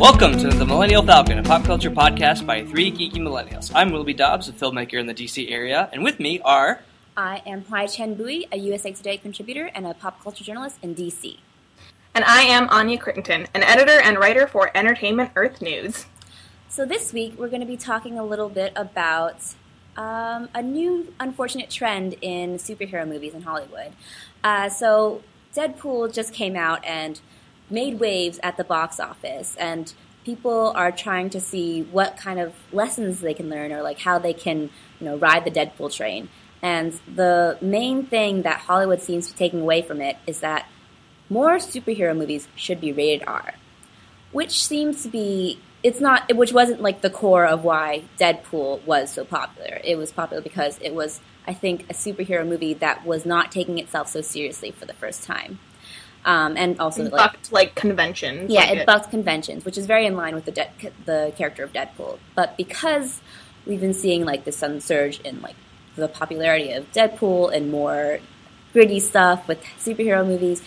Welcome to the Millennial Falcon, a pop culture podcast by three geeky millennials. I'm Willoughby Dobbs, a filmmaker in the DC area, and with me are I am Hwai Chen Bui, a USA Today contributor and a pop culture journalist in DC. And I am Anya Crittenden, an editor and writer for Entertainment Earth News. So this week we're going to be talking a little bit about um, a new unfortunate trend in superhero movies in Hollywood. Uh, so Deadpool just came out and made waves at the box office, and people are trying to see what kind of lessons they can learn or like how they can you know ride the Deadpool train. And the main thing that Hollywood seems to be taking away from it is that more superhero movies should be rated R, which seems to be it's not which wasn't like the core of why Deadpool was so popular. It was popular because it was I think a superhero movie that was not taking itself so seriously for the first time. Um, and also It like bucked like conventions. yeah, like it bucks conventions, which is very in line with the de- the character of Deadpool. But because we've been seeing like this sudden surge in like the popularity of Deadpool and more gritty stuff with superhero movies,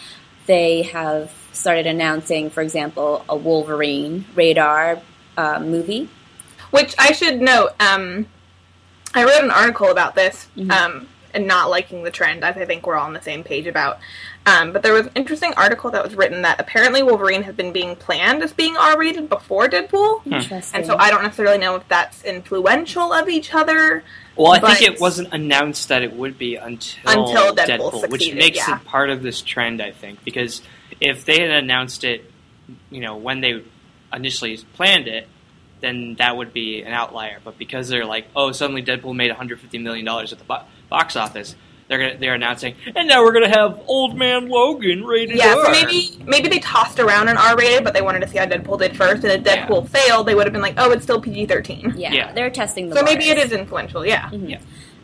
they have started announcing, for example, a Wolverine radar uh, movie. Which I should note, um, I wrote an article about this Mm-hmm. um, and not liking the trend, as I think we're all on the same page about. Um, but there was an interesting article that was written that apparently Wolverine has been being planned as being R rated before Deadpool. Interesting. And so I don't necessarily know if that's influential of each other. Well, I think it wasn't announced that it would be until, Until Deadpool which makes yeah. it part of this trend. I think because if they had announced it, you know, when they initially planned it, then that would be an outlier. But because they're like, oh, suddenly Deadpool made 150 million dollars at the bo- box office, they're gonna, they're announcing, and now we're gonna have Old Man Logan rated Yeah, R. so maybe maybe they tossed around an R rated, but they wanted to see how Deadpool did first, and if Yeah. Deadpool failed, they would have been like, oh, it's still PG thirteen. yeah, Yeah. they're testing the So maybe it is waters. is influential, yeah. Yeah.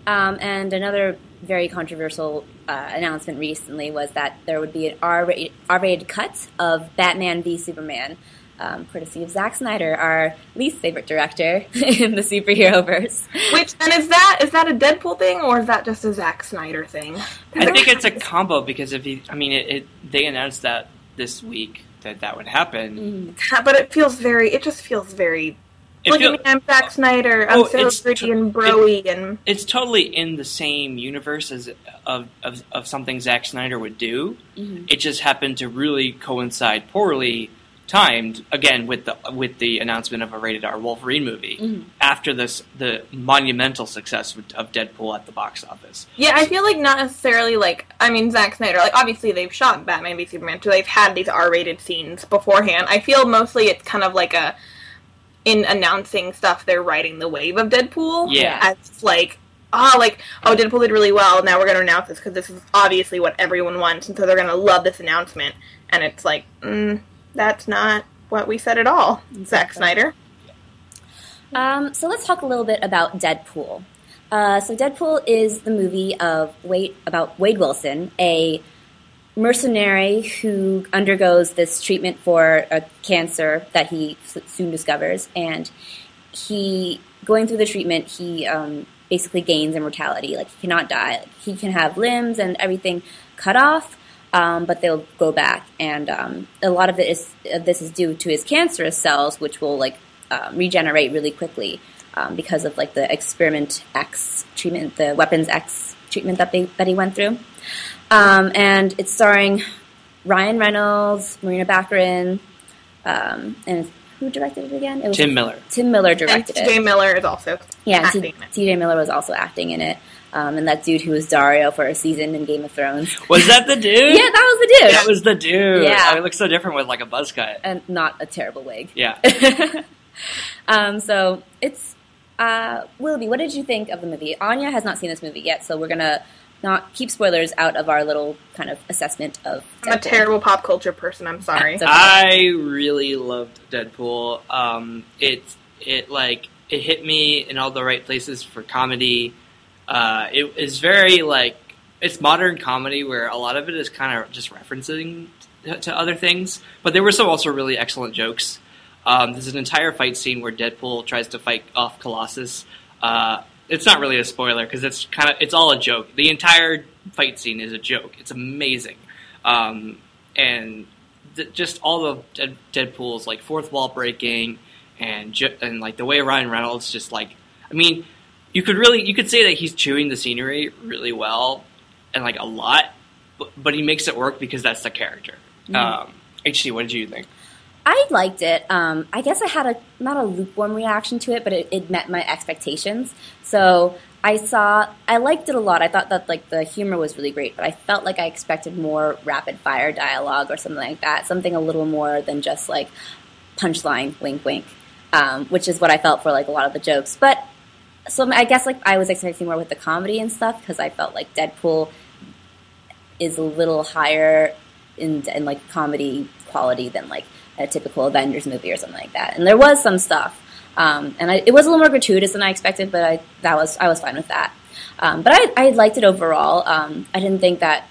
Um, and another very controversial uh, announcement recently was that there would be an R-rated, R-rated cut of Batman v Superman, um, courtesy of Zack Snyder, our least favorite director in the superhero verse. Which and is that is that a Deadpool thing or is that just a Zack Snyder thing? I think it's a combo because if you, I mean, it, it they announced that this week that that would happen. But it feels very. It just feels very. It Look feel- at me, I'm Zack Snyder. I'm Oh, so it's gritty and broy and it's totally in the same universe as of of, of something Zack Snyder would do. It just happened to really coincide poorly timed again with the with the announcement of a rated R Wolverine movie after this the monumental success of- Deadpool at the box office. yeah. I feel like not necessarily like. I mean, Zack Snyder. Like obviously they've shot Batman v Superman, so they've had these R-rated scenes beforehand. I feel mostly it's kind of like a. In announcing stuff, they're riding the wave of Deadpool. Yeah. as like ah like oh Deadpool did really well. Now we're going to announce this because this is obviously what everyone wants, and so they're going to love this announcement. And it's like, mm, that's not what we said at all, Zack Snyder. Um, so let's talk a little bit about Deadpool. Uh, so Deadpool is the movie of Wade about Wade Wilson, a mercenary who undergoes this treatment for a cancer that he soon discovers, and he going through the treatment, he um, basically gains immortality. Like he cannot die. Like, He can have limbs and everything cut off, um, but they'll go back. And um, a lot of it is of this is due to his cancerous cells, which will like um, regenerate really quickly um, because of like the experiment X treatment, the weapons X treatment that they that he went through. Um, and it's starring Ryan Reynolds, Morena Baccarin, um, and who directed it again? It was Tim Miller. Tim Miller And directed it. T.J. Miller is also Yeah, acting T- in it. T.J. Miller was also acting in it, um, and that dude who was Daario for a season in Game of Thrones. Was that the dude? yeah, that was the dude, that was the dude. Yeah. I mean, it looks so different with like a buzz cut. and not a terrible wig. Yeah. um, so it's uh, Willoughby. What did you think of the movie? Anya has not seen this movie yet, so we're gonna not keep spoilers out of our little kind of assessment of. I'm a terrible pop culture person. I'm sorry. Okay. I really loved Deadpool. Um, it it like it hit me in all the right places for comedy. Uh, it is very like it's modern comedy where a lot of it is kind of just referencing to, other things, but there were some also really excellent jokes. Um, there's an entire fight scene where Deadpool tries to fight off Colossus. Uh, it's not really a spoiler because it's kind of it's all a joke. The entire fight scene is a joke. It's amazing, um, and th- just all of Dead- Deadpool's like fourth wall breaking and and like the way Ryan Reynolds just like I mean you could really you could say that he's chewing the scenery really well and like a lot, but, but he makes it work because that's the character. Um, HC, what did you think? I liked it. Um, I guess I had a not a lukewarm reaction to it, but it, it met my expectations. So I saw, I liked it a lot. I thought that like the humor was really great, but I felt like I expected more rapid fire dialogue or something like that, something a little more than just like punchline, wink, wink, um, which is what I felt for like a lot of the jokes. But so I guess like I was expecting more with the comedy and stuff because I felt like Deadpool is a little higher in, in like comedy quality than like a typical Avengers movie or something like that. And there was some stuff, um, and I, it was a little more gratuitous than I expected, but I that was I was fine with that. Um, but I, I liked it overall. Um, I didn't think that.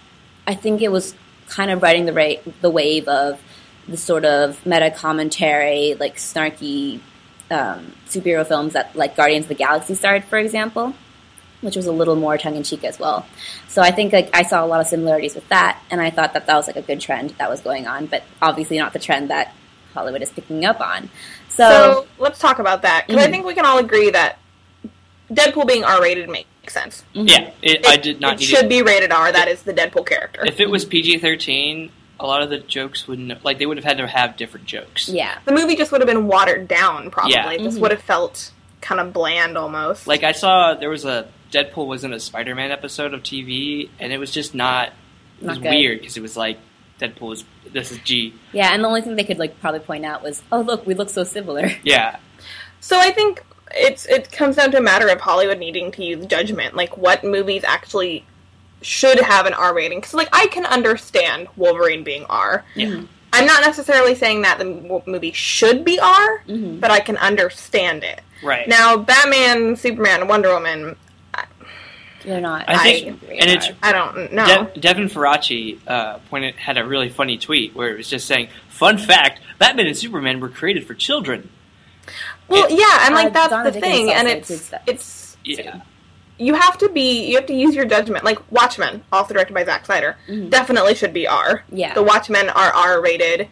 I think it was kind of riding the rate, the wave of the sort of meta commentary, like snarky um, superhero films that like Guardians of the Galaxy started, for example, which was a little more tongue in cheek as well. So I think like I saw a lot of similarities with that, and I thought that that was like a good trend that was going on, but obviously not the trend that Hollywood is picking up on. So, So let's talk about that because I Mhm. think we can all agree that Deadpool being R-rated makes sense. mhm. Yeah, it, I did not It need should it. be rated R. That is the Deadpool character. If it was PG thirteen, a lot of the jokes wouldn't like they would have had to have different jokes. yeah, the movie just would have been watered down. Probably Yeah. It just Mhm. would have felt kind of bland almost. Like I saw there was a Deadpool was in a Spider Man episode of TV, and it was just not. It was Not good. weird because it was like Deadpool is this is G. yeah, and the only thing they could like probably point out was, oh look, we look so similar. Yeah, So I think it's it comes down to a matter of Hollywood needing to use judgment, like what movies actually should have an R rating. Because like I can understand Wolverine being R. Yeah. I'm not necessarily saying that the movie should be R, Mhm. but I can understand it. right. Now, Batman, Superman, Wonder Woman, They're not. I think- super and it's, I don't know. De- Devin Faraci uh, pointed had a really funny tweet where it was just saying, "Fun fact: Batman and Superman were created for children." well, yeah, and like Uh, that's Donna the Dickens thing, and it's it's Yeah, you have to be you have to use your judgment. Like Watchmen, also directed by Zack Snyder, Mhm. definitely should be R. yeah, The Watchmen are R rated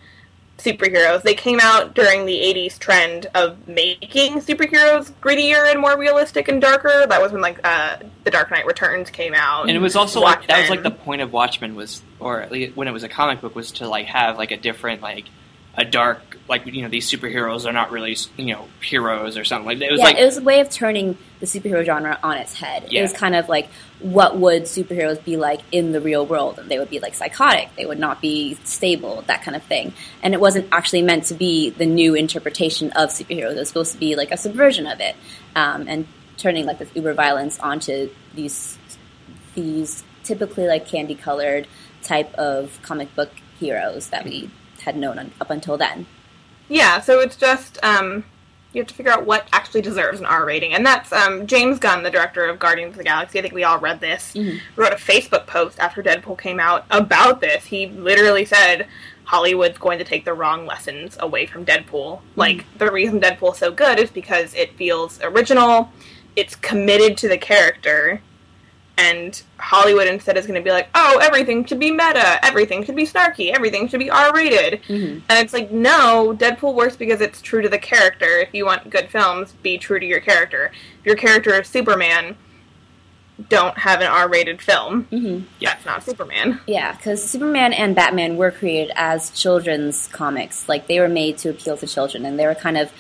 superheroes. They came out during the 80s trend of making superheroes grittier and more realistic and darker. That was when like uh, The Dark Knight Returns came out. and it was also like that was like the point of Watchmen was, or at least when it was a comic book, was to like have like a different like a dark like you know these superheroes are not really you know heroes or something like that. It was yeah, like it was a way of turning the superhero genre on its head. It was kind of like what would superheroes be like in the real world? They would be like psychotic. They would not be stable, that kind of thing. And it wasn't actually meant to be the new interpretation of superheroes. It was supposed to be like a subversion of it, um, and turning like this uber violence onto these these typically like candy colored type of comic book heroes that we had known un- up until then. Yeah, so it's just um, you have to figure out what actually deserves an R rating, and that's um, James Gunn, the director of Guardians of the Galaxy. I think we all read this. Mhm. Wrote a Facebook post after Deadpool came out about this. He literally said Hollywood's going to take the wrong lessons away from Deadpool. Like the reason Deadpool's so good is because it feels original, it's committed to the character. And Hollywood instead is going to be like, oh, everything should be meta, everything should be snarky, everything should be R rated. Mm-hmm. And it's like, no, Deadpool works because it's true to the character. If you want good films, be true to your character. If your character is Superman, don't have an R rated film. Mm-hmm. That's not Superman. Yeah, because Superman and Batman were created as children's comics. Like they were made to appeal to children, and they were kind of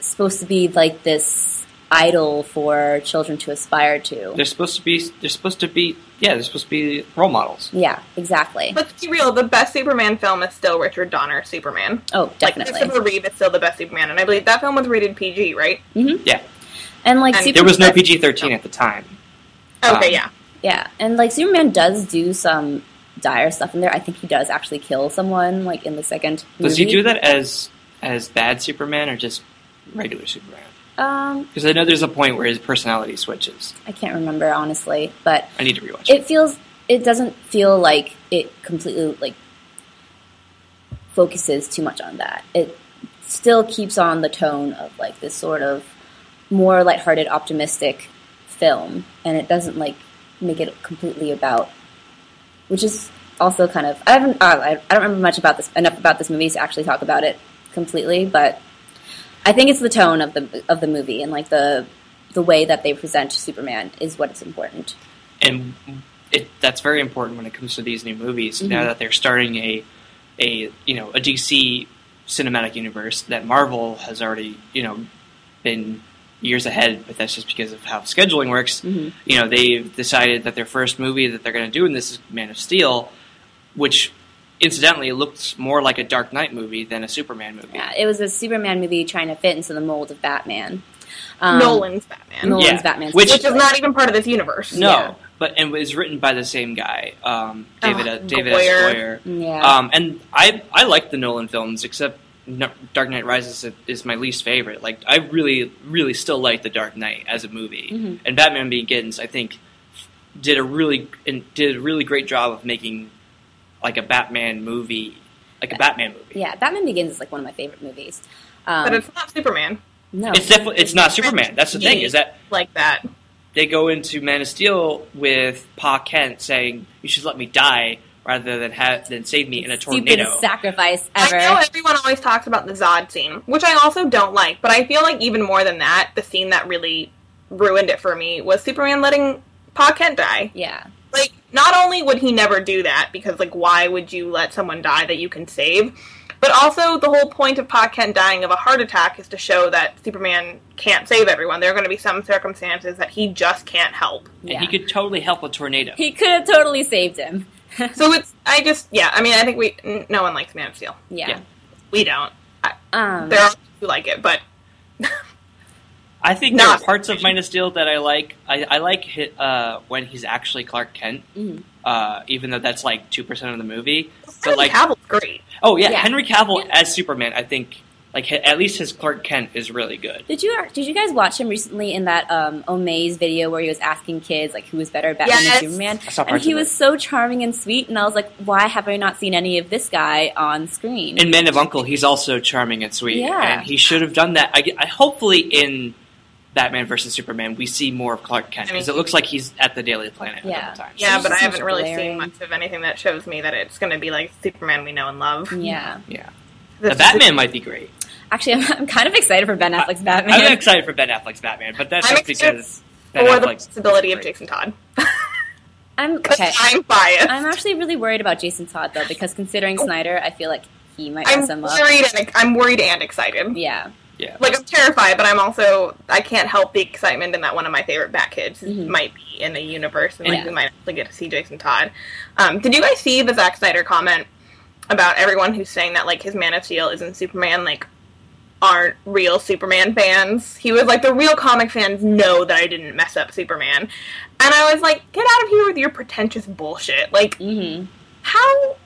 supposed to be like this idol for children to aspire to. they're supposed to be they're supposed to be yeah they're supposed to be role models. Yeah, exactly. Let's be real, the best Superman film is still Richard Donner Superman. oh, Like, definitely. Christopher Reeve is still the best Superman, and I believe that film was rated PG, right? Yeah, and like and Super- there was no PG thirteen at the time. Okay, Um, yeah. yeah, and like Superman does do some dire stuff in there. I think he does actually kill someone like in the second. Does he do that as as bad Superman or just regular Superman? Um, Because I know there's a point where his personality switches. I can't remember honestly, but I need to rewatch it. it feels it doesn't feel like it completely like focuses too much on that. It still keeps on the tone of like this sort of more lighthearted, optimistic film, and it doesn't like make it completely about, which is also kind of I haven't uh, I, I don't remember much about this enough about this movie to actually talk about it completely, but I think it's the tone of the of the movie and like the the way that they present Superman is what is important. and it, that's very important when it comes to these new movies. Mhm. Now that they're starting a a you know a DC cinematic universe that Marvel has already you know been years ahead, but that's just because of how scheduling works. hmm You know they've decided that their first movie that they're going to do in this is Man of Steel, which incidentally it looks more like a Dark Knight movie than a Superman movie. Yeah, it was a Superman movie trying to fit into the mold of Batman. Um, Nolan's Batman, Nolan's Yeah, Batman, which- which is not even part of this universe. No, Yeah. but and it was written by the same guy, um, David Oh, David Goyer. S. Goyer. Yeah. Um, and I I like the Nolan films, except no, Dark Knight Rises is my least favorite. Like I really really still like the Dark Knight as a movie, Mhm. and Batman Begins I think did a really and did a really great job of making like a Batman movie, like a Batman movie. yeah, Batman Begins is like one of my favorite movies. Um, but it's not Superman no, It's definitely it's not Superman. That's the thing is that like that. they go into Man of Steel with Pa Kent saying you should let me die rather than have than save me in a tornado. stupidest sacrifice ever. I know everyone always talks about the Zod scene, which I also don't like, but I feel like even more than that, the scene that really ruined it for me was Superman letting Pa Kent die. yeah, Like, not only would he never do that, because, like, why would you let someone die that you can save? But also, the whole point of Pa Kent dying of a heart attack is to show that Superman can't save everyone. There are going to be some circumstances that he just can't help. and he could totally help a tornado. He could have totally saved him. So it's, I just, yeah, I mean, I think we, n- no one likes Man of Steel. yeah. Yeah. We don't. I, Um, there are who like it, but I think Not- there are parts of Man of Steel that I like. I, I like hit, uh, when he's actually Clark Kent, mhm. uh, even though that's like two percent of the movie. But Henry like, Cavill's great. oh yeah, Yeah. Henry Cavill Yeah. as Superman. I think like hi- at least his Clark Kent is really good. Did you did you guys watch him recently in that um, Omaze video where he was asking kids like who was better, Batman Yes. or Superman? I saw And he of was it. so charming and sweet, and I was like, why have I not seen any of this guy on screen? In Men of Uncle, he's also charming and sweet, Yeah. and he should have done that. I, get- I hopefully in Batman versus Superman, we see more of Clark Kent because it looks like he's at the Daily Planet Yeah. at the times. Yeah, It's but I haven't really glaring. seen much of anything that shows me that it's going to be like Superman we know and love. yeah, yeah. This The Batman might be great. actually, I'm, I'm kind of excited for Ben Affleck's Batman. I'm excited for Ben Affleck's Batman, but that's I'm just because Ben for the possibility of. Jason Todd. I'm 'Cause okay. I'm biased. I'm actually really worried about Jason Todd though, because considering oh. Snyder, I feel like he might I'm mess him up. worried and I'm worried and excited. Yeah, Yeah, Like I'm terrified, but I'm also I can't help the excitement in that one of my favorite Bat kids Mhm. might be in the universe, and like Yeah. we might actually get to see Jason Todd. Um, did you guys see the Zack Snyder comment about everyone who's saying that like his Man of Steel isn't Superman? Like aren't real Superman fans. He was like the real comic fans know that I didn't mess up Superman, and I was like, get out of here with your pretentious bullshit. Like mm-hmm. how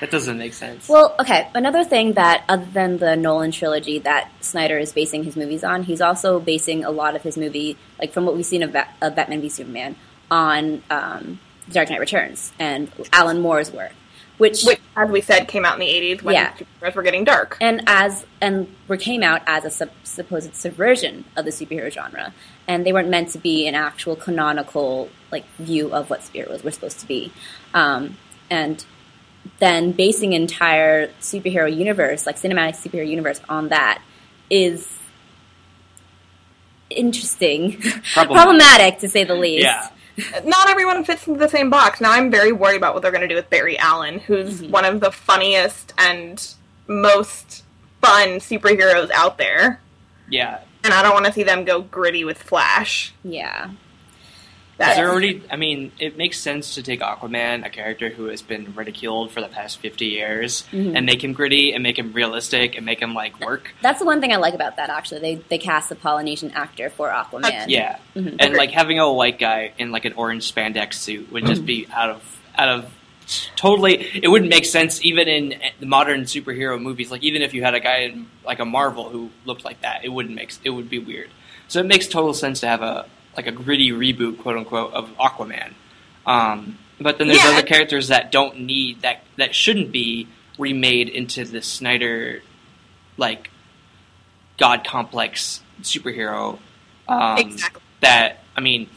that doesn't make sense. Well, okay. Another thing that, other than the Nolan trilogy that Snyder is basing his movies on, he's also basing a lot of his movie, like from what we've seen of, Bat- of Batman v Superman, on um, Dark Knight Returns and Alan Moore's work, which, which, as we said, came out in the 80s when Yeah. superheroes were getting dark. and as and were came out as a sub- supposed subversion of the superhero genre, and they weren't meant to be an actual canonical like view of what superheroes were supposed to be, um, and then basing an entire superhero universe, like cinematic superhero universe, on that is interesting, problematic to say the least. yeah, Not everyone fits into the same box. Now I'm very worried about what they're going to do with Barry Allen, who's Mhm. one of the funniest and most fun superheroes out there. yeah. And I don't want to see them go gritty with Flash. Yeah. That- They're already. I mean, it makes sense to take Aquaman, a character who has been ridiculed for the past fifty years, Mhm. and make him gritty and make him realistic and make him like work. That's the one thing I like about that. Actually, they they cast a Polynesian actor for Aquaman. Yeah, Mhm. and like having a white guy in like an orange spandex suit would just be out of out of totally. It wouldn't make sense even in the modern superhero movies. Like even if you had a guy in like a Marvel who looked like that, it wouldn't make it would be weird. So it makes total sense to have a like a gritty reboot, quote unquote, of Aquaman. Um, but then there's Yeah. other characters that don't need that that shouldn't be remade into the Snyder like god complex superhero. Um, exactly. that I mean,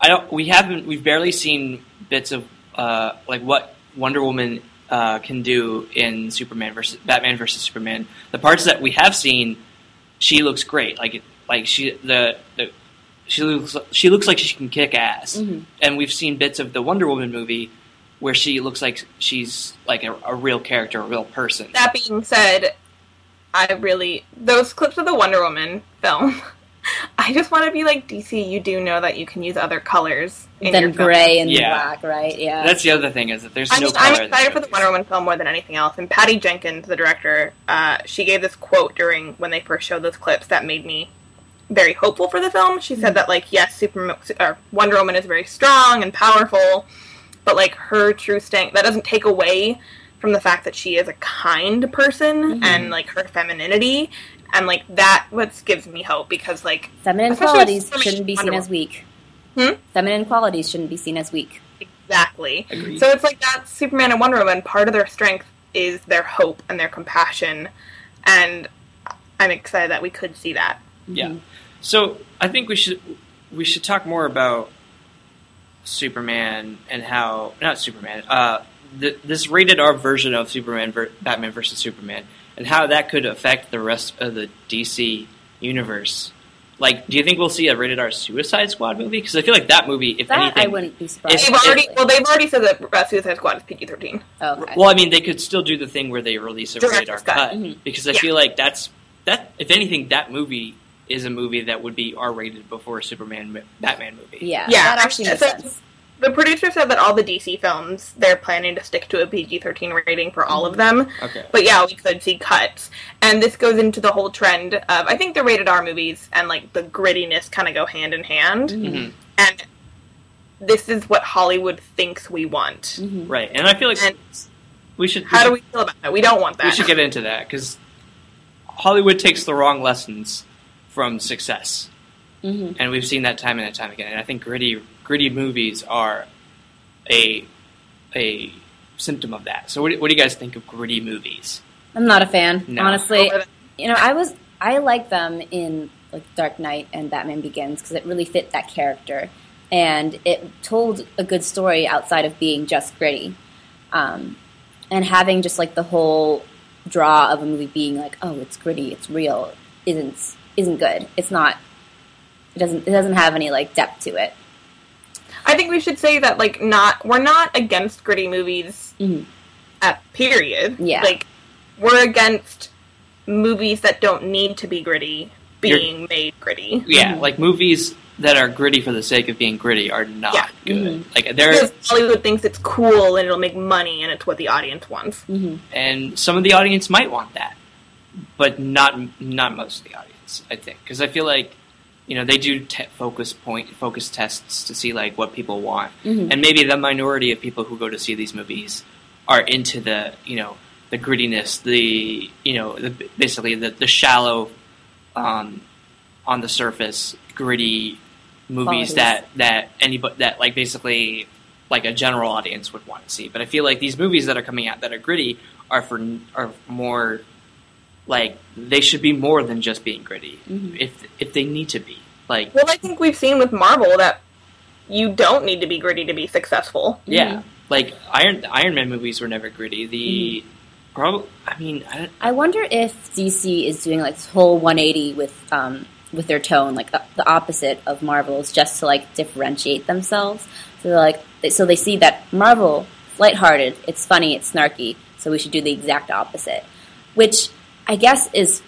I don't. We haven't. We've barely seen bits of uh, like what Wonder Woman uh, can do in Superman versus Batman versus Superman. The parts that we have seen, she looks great. Like like she the, the she looks she looks like she can kick ass. Mhm. And we've seen bits of the Wonder Woman movie where she looks like she's like a, a real character, a real person. That being said, I really those clips of the Wonder Woman film. I just want to be like DC. You do know that you can use other colors in your gray and Yeah. black, right? Yeah. That's the other thing is that there's I no mean, color. I'm excited for the. Wonder Woman film more than anything else. And Patty Jenkins, the director, uh, she gave this quote during when they first showed those clips that made me very hopeful for the film. She said that like yes, Superman or Wonder Woman is very strong and powerful, but like her true strength that doesn't take away from the fact that she is a kind person Mhm. and like her femininity. And like that, what gives me hope because like Feminine qualities Superman shouldn't be seen Wonder as weak. Hmm? Feminine qualities shouldn't be seen as weak. Exactly. Agreed. So it's like that Superman and Wonder Woman, part of their strength is their hope and their compassion. And I'm excited that we could see that. Yeah. So I think we should we should talk more about Superman and how not Superman. Uh, th- this rated R version of Superman, ver- Batman versus Superman, and how that could affect the rest of the DC universe. Like, do you think we'll see a rated R Suicide Squad movie? Because I feel like that movie, if That anything, I wouldn't be surprised. They've already well, they've already said that uh, Suicide Squad is PG-13. Oh, okay. Well, I mean, they could still do the thing where they release a rated R Director's cut. cut Mhm. because I Yeah. feel like that's that. If anything, that movie is a movie that would be R rated before a Superman Batman movie. yeah, Yeah, that actually makes so- sense. The producer said that all the DC films they're planning to stick to a PG-13 rating for all of them. Okay. But yeah, we could see cuts. And this goes into the whole trend of I think the rated R movies and like the grittiness kind of go hand in hand. Mhm. And this is what Hollywood thinks we want. Mhm. Right, and I feel like And we should. how we do we feel about that? We don't want that. We should get into that because Hollywood takes the wrong lessons from success, Mhm. and we've seen that time and time again. And I think gritty, gritty movies are a a symptom of that. So, what do, what do you guys think of gritty movies? I'm not a fan, No. honestly. You know, I was I like them in like Dark Knight and Batman Begins because it really fit that character, and it told a good story outside of being just gritty, um, and having just like the whole draw of a movie being like, oh, it's gritty, it's real, isn't isn't good. It's not. It doesn't. It doesn't have any like depth to it. I think we should say that like not we're not against gritty movies Mhm. at period. Yeah. Like we're against movies that don't need to be gritty being made gritty. Yeah, Mhm. like movies that are gritty for the sake of being gritty are not Yeah. good. Like they're Because Hollywood thinks it's cool and it'll make money and it's what the audience wants. hmm and some of the audience might want that, but not not most of the audience. I think because I feel like you know they do te- focus point focus tests to see like what people want, Mhm. and maybe the minority of people who go to see these movies are into the you know the grittiness, the you know the, basically the the shallow, um, on the surface gritty movies Qualities. that that anybody that like basically like a general audience would want to see. But I feel like these movies that are coming out that are gritty are for are more like they should be more than just being gritty. Mhm. If if they need to be like Well, I think we've seen with Marvel that you don't need to be gritty to be successful. yeah, like Iron Iron Man movies were never gritty. The probably I mean I I wonder if DC is doing like this whole 180 with um, with their tone, like uh, the opposite of Marvel's, just to like differentiate themselves. So they're like, they, so they see that Marvel, is lighthearted, it's funny, it's snarky, so we should do the exact opposite, which I guess is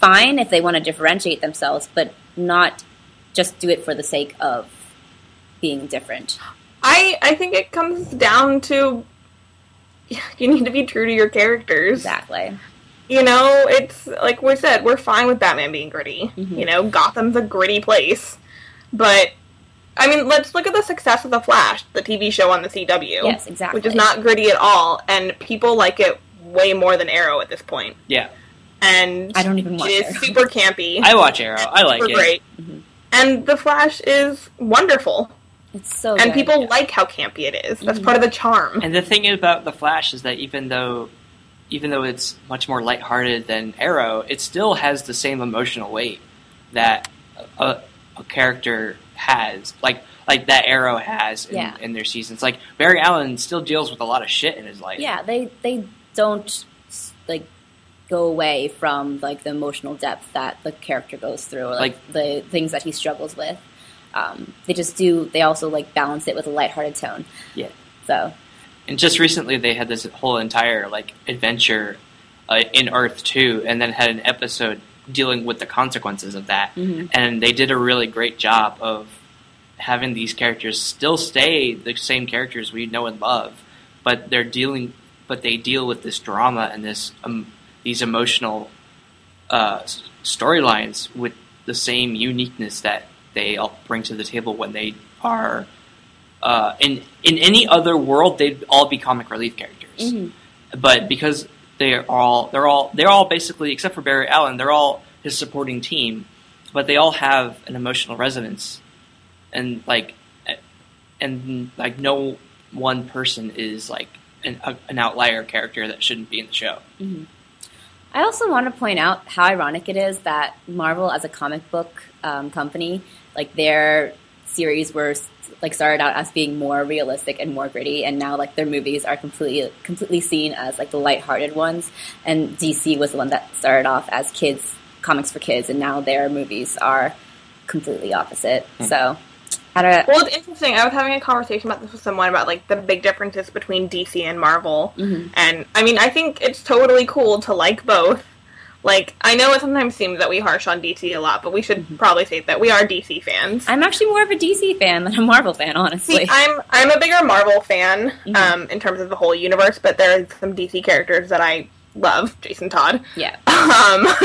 fine if they want to differentiate themselves, but not just do it for the sake of being different. I I think it comes down to you need to be true to your characters. Exactly. You know, it's like we said, we're fine with Batman being gritty. Mhm. You know, Gotham's a gritty place. But I mean, let's look at the success of The Flash, the TV show on the CW. Yes, exactly. Which is not gritty at all, and people like it way more than Arrow at this point. yeah. And I don't even watch it is Arrow. super campy. I watch Arrow. I like super it. great. Mhm. And The Flash is wonderful. It's so and good. people yeah. like how campy it is. That's Mhm. part of the charm. And the thing about the Flash is that even though even though it's much more lighthearted than Arrow, it still has the same emotional weight that a, a character has, like like that Arrow has in, Yeah. in their seasons. Like Barry Allen still deals with a lot of shit in his life. Yeah, they they don't like go away from like the emotional depth that the character goes through, or, like, the things that he struggles with. Um, they just do. They also like balance it with a lighthearted tone. Yeah. So And just recently, they had this whole entire like adventure uh, in Earth Two, and then had an episode dealing with the consequences of that. Mhm. And they did a really great job of having these characters still stay the same characters we know and love, but they're dealing, but they deal with this drama and this um, these emotional uh, storylines with the same uniqueness that they all bring to the table when they are uh, in in any other world they'd all be comic relief characters. Mhm. but because they're all they're all they're all basically except for Barry Allen they're all his supporting team but they all have an emotional resonance. And like and like no one person is like an, a, an outlier character that shouldn't be in the show I also want to point out how ironic it is that Marvel, as a comic book um, company, like their series were like started out as being more realistic and more gritty, and now like their movies are completely completely seen as like the lighthearted ones. And DC was the one that started off as kids comics for kids, and now their movies are completely opposite. So, Well, it's interesting. I was having a conversation about this with someone about like the big differences between DC and Marvel, Mhm. and I mean, I think it's totally cool to like both. Like, I know it sometimes seems that we harsh on DC a lot, but we should probably say that we are DC fans. I'm actually more of a DC fan than a Marvel fan, honestly. See, I'm I'm a bigger Marvel fan Mhm. um, in terms of the whole universe, but there are some DC characters that I love, Jason Todd, yeah. um,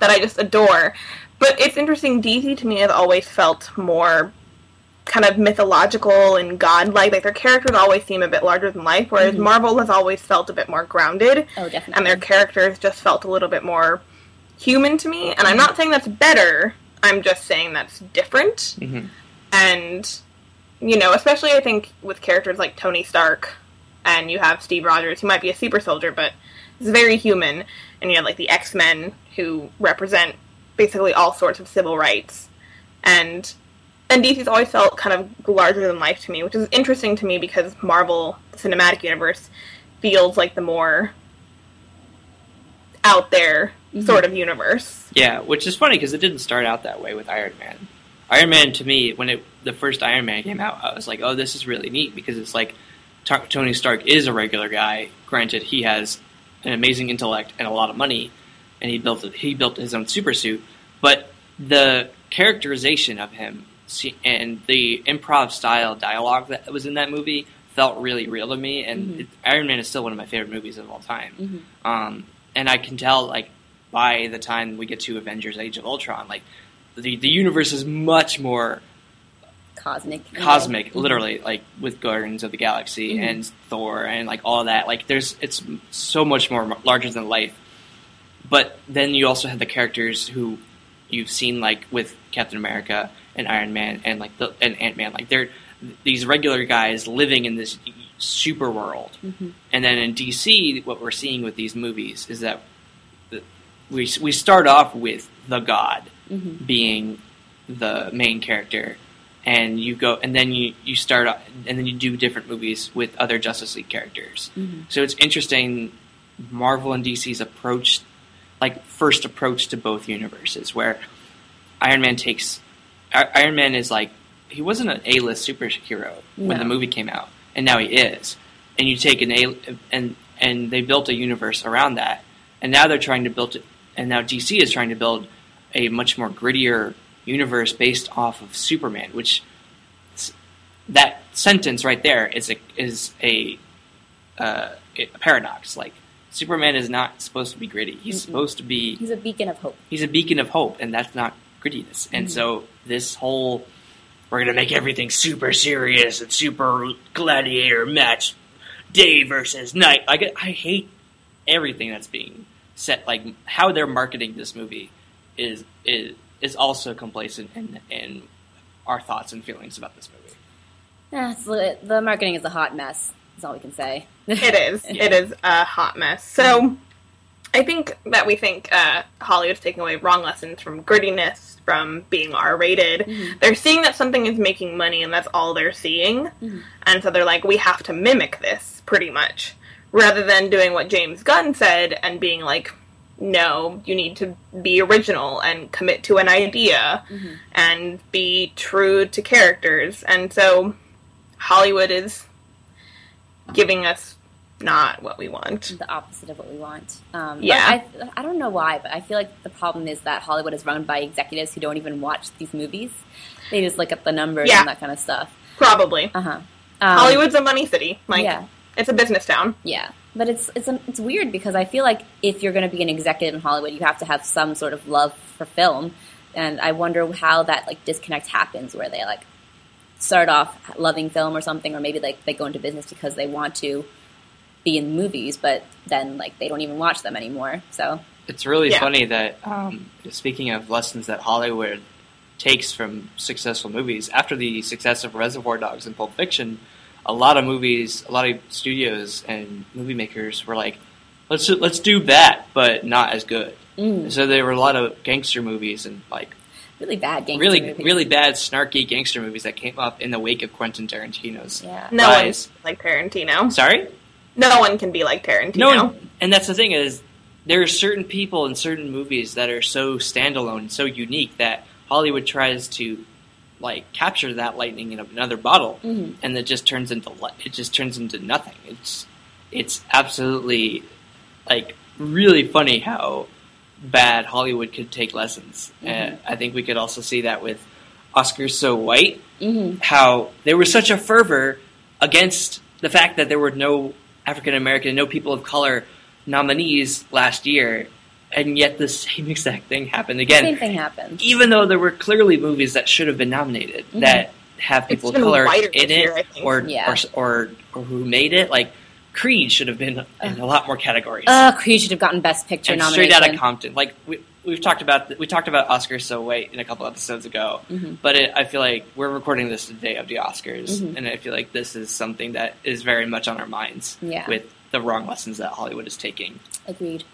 that I just adore. But it's interesting. DC to me has always felt more kind of mythological and godlike. Like their characters always seem a bit larger than life, whereas Mhm. Marvel has always felt a bit more grounded, Oh, definitely. and their characters just felt a little bit more human to me. And I'm not saying that's better. I'm just saying that's different mm-hmm. and you know, especially I think with characters like Tony Stark, and you have Steve Rogers, who might be a super soldier, but is very human, and you have like the X Men who represent basically all sorts of civil rights, and and DC's always felt kind of larger than life to me, which is interesting to me because Marvel the cinematic universe feels like the more out there mm-hmm. sort of universe. Yeah, which is funny because it didn't start out that way with Iron Man. Iron Man to me, when it the first Iron Man came out, I was like, "Oh, this is really neat," because it's like T- Tony Stark is a regular guy. Granted, he has an amazing intellect and a lot of money, and he built it, he built his own super suit. But the characterization of him and the improv style dialogue that was in that movie felt really real to me. And Mhm. it, Iron Man is still one of my favorite movies of all time. Mhm. Um, and I can tell, like, by the time we get to Avengers: Age of Ultron, like, the the universe is much more cosmic. in a way. cosmic, Mhm. literally, like with Guardians of the Galaxy Mhm. and Thor and like all that. Like, there's it's so much more larger than life. But then you also have the characters who you've seen, like with Captain America and Iron Man and like the and Ant Man. Like, they're these regular guys living in this super world. Mhm. And then in DC, what we're seeing with these movies is that the- we we start off with the god Mhm. being the main character, and you go and then you you start and then you do different movies with other Justice League characters. Mhm. So it's interesting Marvel and DC's approach, like first approach to both universes, where Iron Man takes Iron Man is like he wasn't an A list superhero when No. the movie came out, and now he is. And you take an A and and they built a universe around that, and now they're trying to build it, and now DC is trying to build a much more grittier universe based off of Superman, which that sentence right there is a is a, uh, a paradox. Like Superman is not supposed to be gritty; he's Mm-mm. supposed to be He's a beacon of hope. he's a beacon of hope, and that's not grittiness. And Mhm. so this whole we're gonna make everything super serious and super gladiator match, day versus night. I get, I hate everything that's being set. Like how they're marketing this movie is is is also complacent in in our thoughts and feelings about this movie. Yeah, it's, the the marketing is a hot mess. That's all we can say. It is. Yeah. It is a hot mess. So, I think that we think uh, Hollywood's taking away wrong lessons from grittiness, from being R rated. Mhm. They're seeing that something is making money and that's all they're seeing. Mhm. And so they're like, we have to mimic this pretty much. Rather than doing what James Gunn said and being like, no, you need to be original and commit to an idea Mhm. and be true to characters. And so Hollywood is giving us not what we want. the opposite of what we want. Um, Yeah. I, I don't know why, but I feel like the problem is that Hollywood is run by executives who don't even watch these movies. They just look at the numbers Yeah. and that kind of stuff. Probably. Uh huh. Um, Hollywood's a money city. Like yeah, it's a business town. yeah. But it's it's it's weird because I feel like if you're going to be an executive in Hollywood, you have to have some sort of love for film, and I wonder how that like disconnect happens, where they like start off loving film or something, or maybe like they go into business because they want to be in movies, but then like they don't even watch them anymore. So It's really Yeah. funny that um, speaking of lessons that Hollywood takes from successful movies, after the success of Reservoir Dogs and Pulp Fiction, a lot of movies, a lot of studios and movie makers were like, let's let's do that, but not as good. mm, So there were a lot of gangster movies and like really bad gangster really movies. really bad snarky gangster movies that came up in the wake of Quentin Tarantino's. yeah. No Rise. one's like Tarantino. Sorry. No one can be like Tarantino. No, one, and that's the thing is there are certain people in certain movies that are so standalone, so unique that Hollywood tries to like capture that lightning in another bottle, Mhm. and it just turns into it just turns into nothing. It's it's absolutely like really funny how bad Hollywood could take lessons, and I think we could also see that with Oscars So White hmm how there was such a fervor against the fact that there were no African American, no people of color nominees last year, and yet the same exact thing happened again. Same thing happened. Even though there were clearly movies that should have been nominated Mhm. that have people of color in this it, year, or, Yeah. or or or who made it, like. Creed should have been in a lot more categories. Uh, Creed should have gotten Best Picture and nomination. straight out of Compton, like we, we've talked about, we talked about Oscars so white in a couple episodes ago. Mhm. But it, I feel like we're recording this the day of the Oscars, Mhm. and I feel like this is something that is very much on our minds Yeah. with the wrong lessons that Hollywood is taking. Agreed.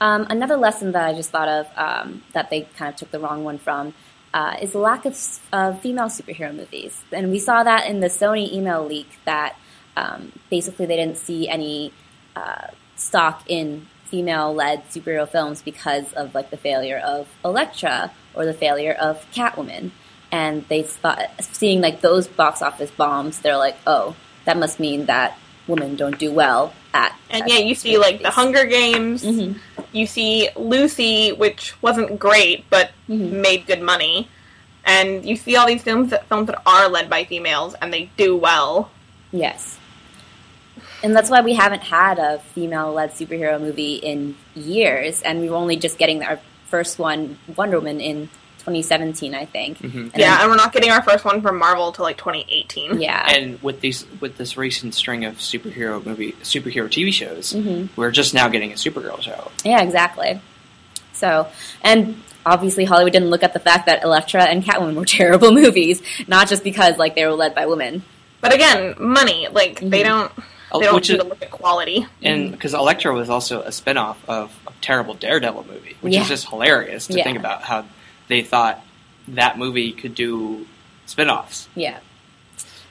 Um, another lesson that I just thought of um, that they kind of took the wrong one from uh, is the lack of uh, female superhero movies. And we saw that in the Sony email leak that um, basically they didn't see any uh, stock in female-led superhero films because of like the failure of Elektra or the failure of Catwoman. And they thought, seeing like those box office bombs, they're like, oh, that must mean that women don't do well at. And at yeah, you see like the. Hunger Games. Mhm. You see Lucy, which wasn't great but Mhm. made good money. And you see all these films that films that are led by females and they do well. Yes. And that's why we haven't had a female led superhero movie in years, and we were only just getting our first one, Wonder Woman, in 2017, I think. Mhm. And yeah, then- and we're not getting our first one from Marvel till like 2018. yeah. And with these, with this recent string of superhero movie, superhero TV shows, Mhm. we're just now getting a Supergirl show. Yeah, exactly. So, and obviously Hollywood didn't look at the fact that Elektra and Catwoman were terrible movies, not just because like they were led by women. But again, money. Like they Mhm. don't they don't which is, to look at quality. and mm-hmm. because Elektra was also a spinoff of a terrible Daredevil movie, which Yeah. is just hilarious to Yeah. think about how they thought that movie could do spinoffs. Yeah.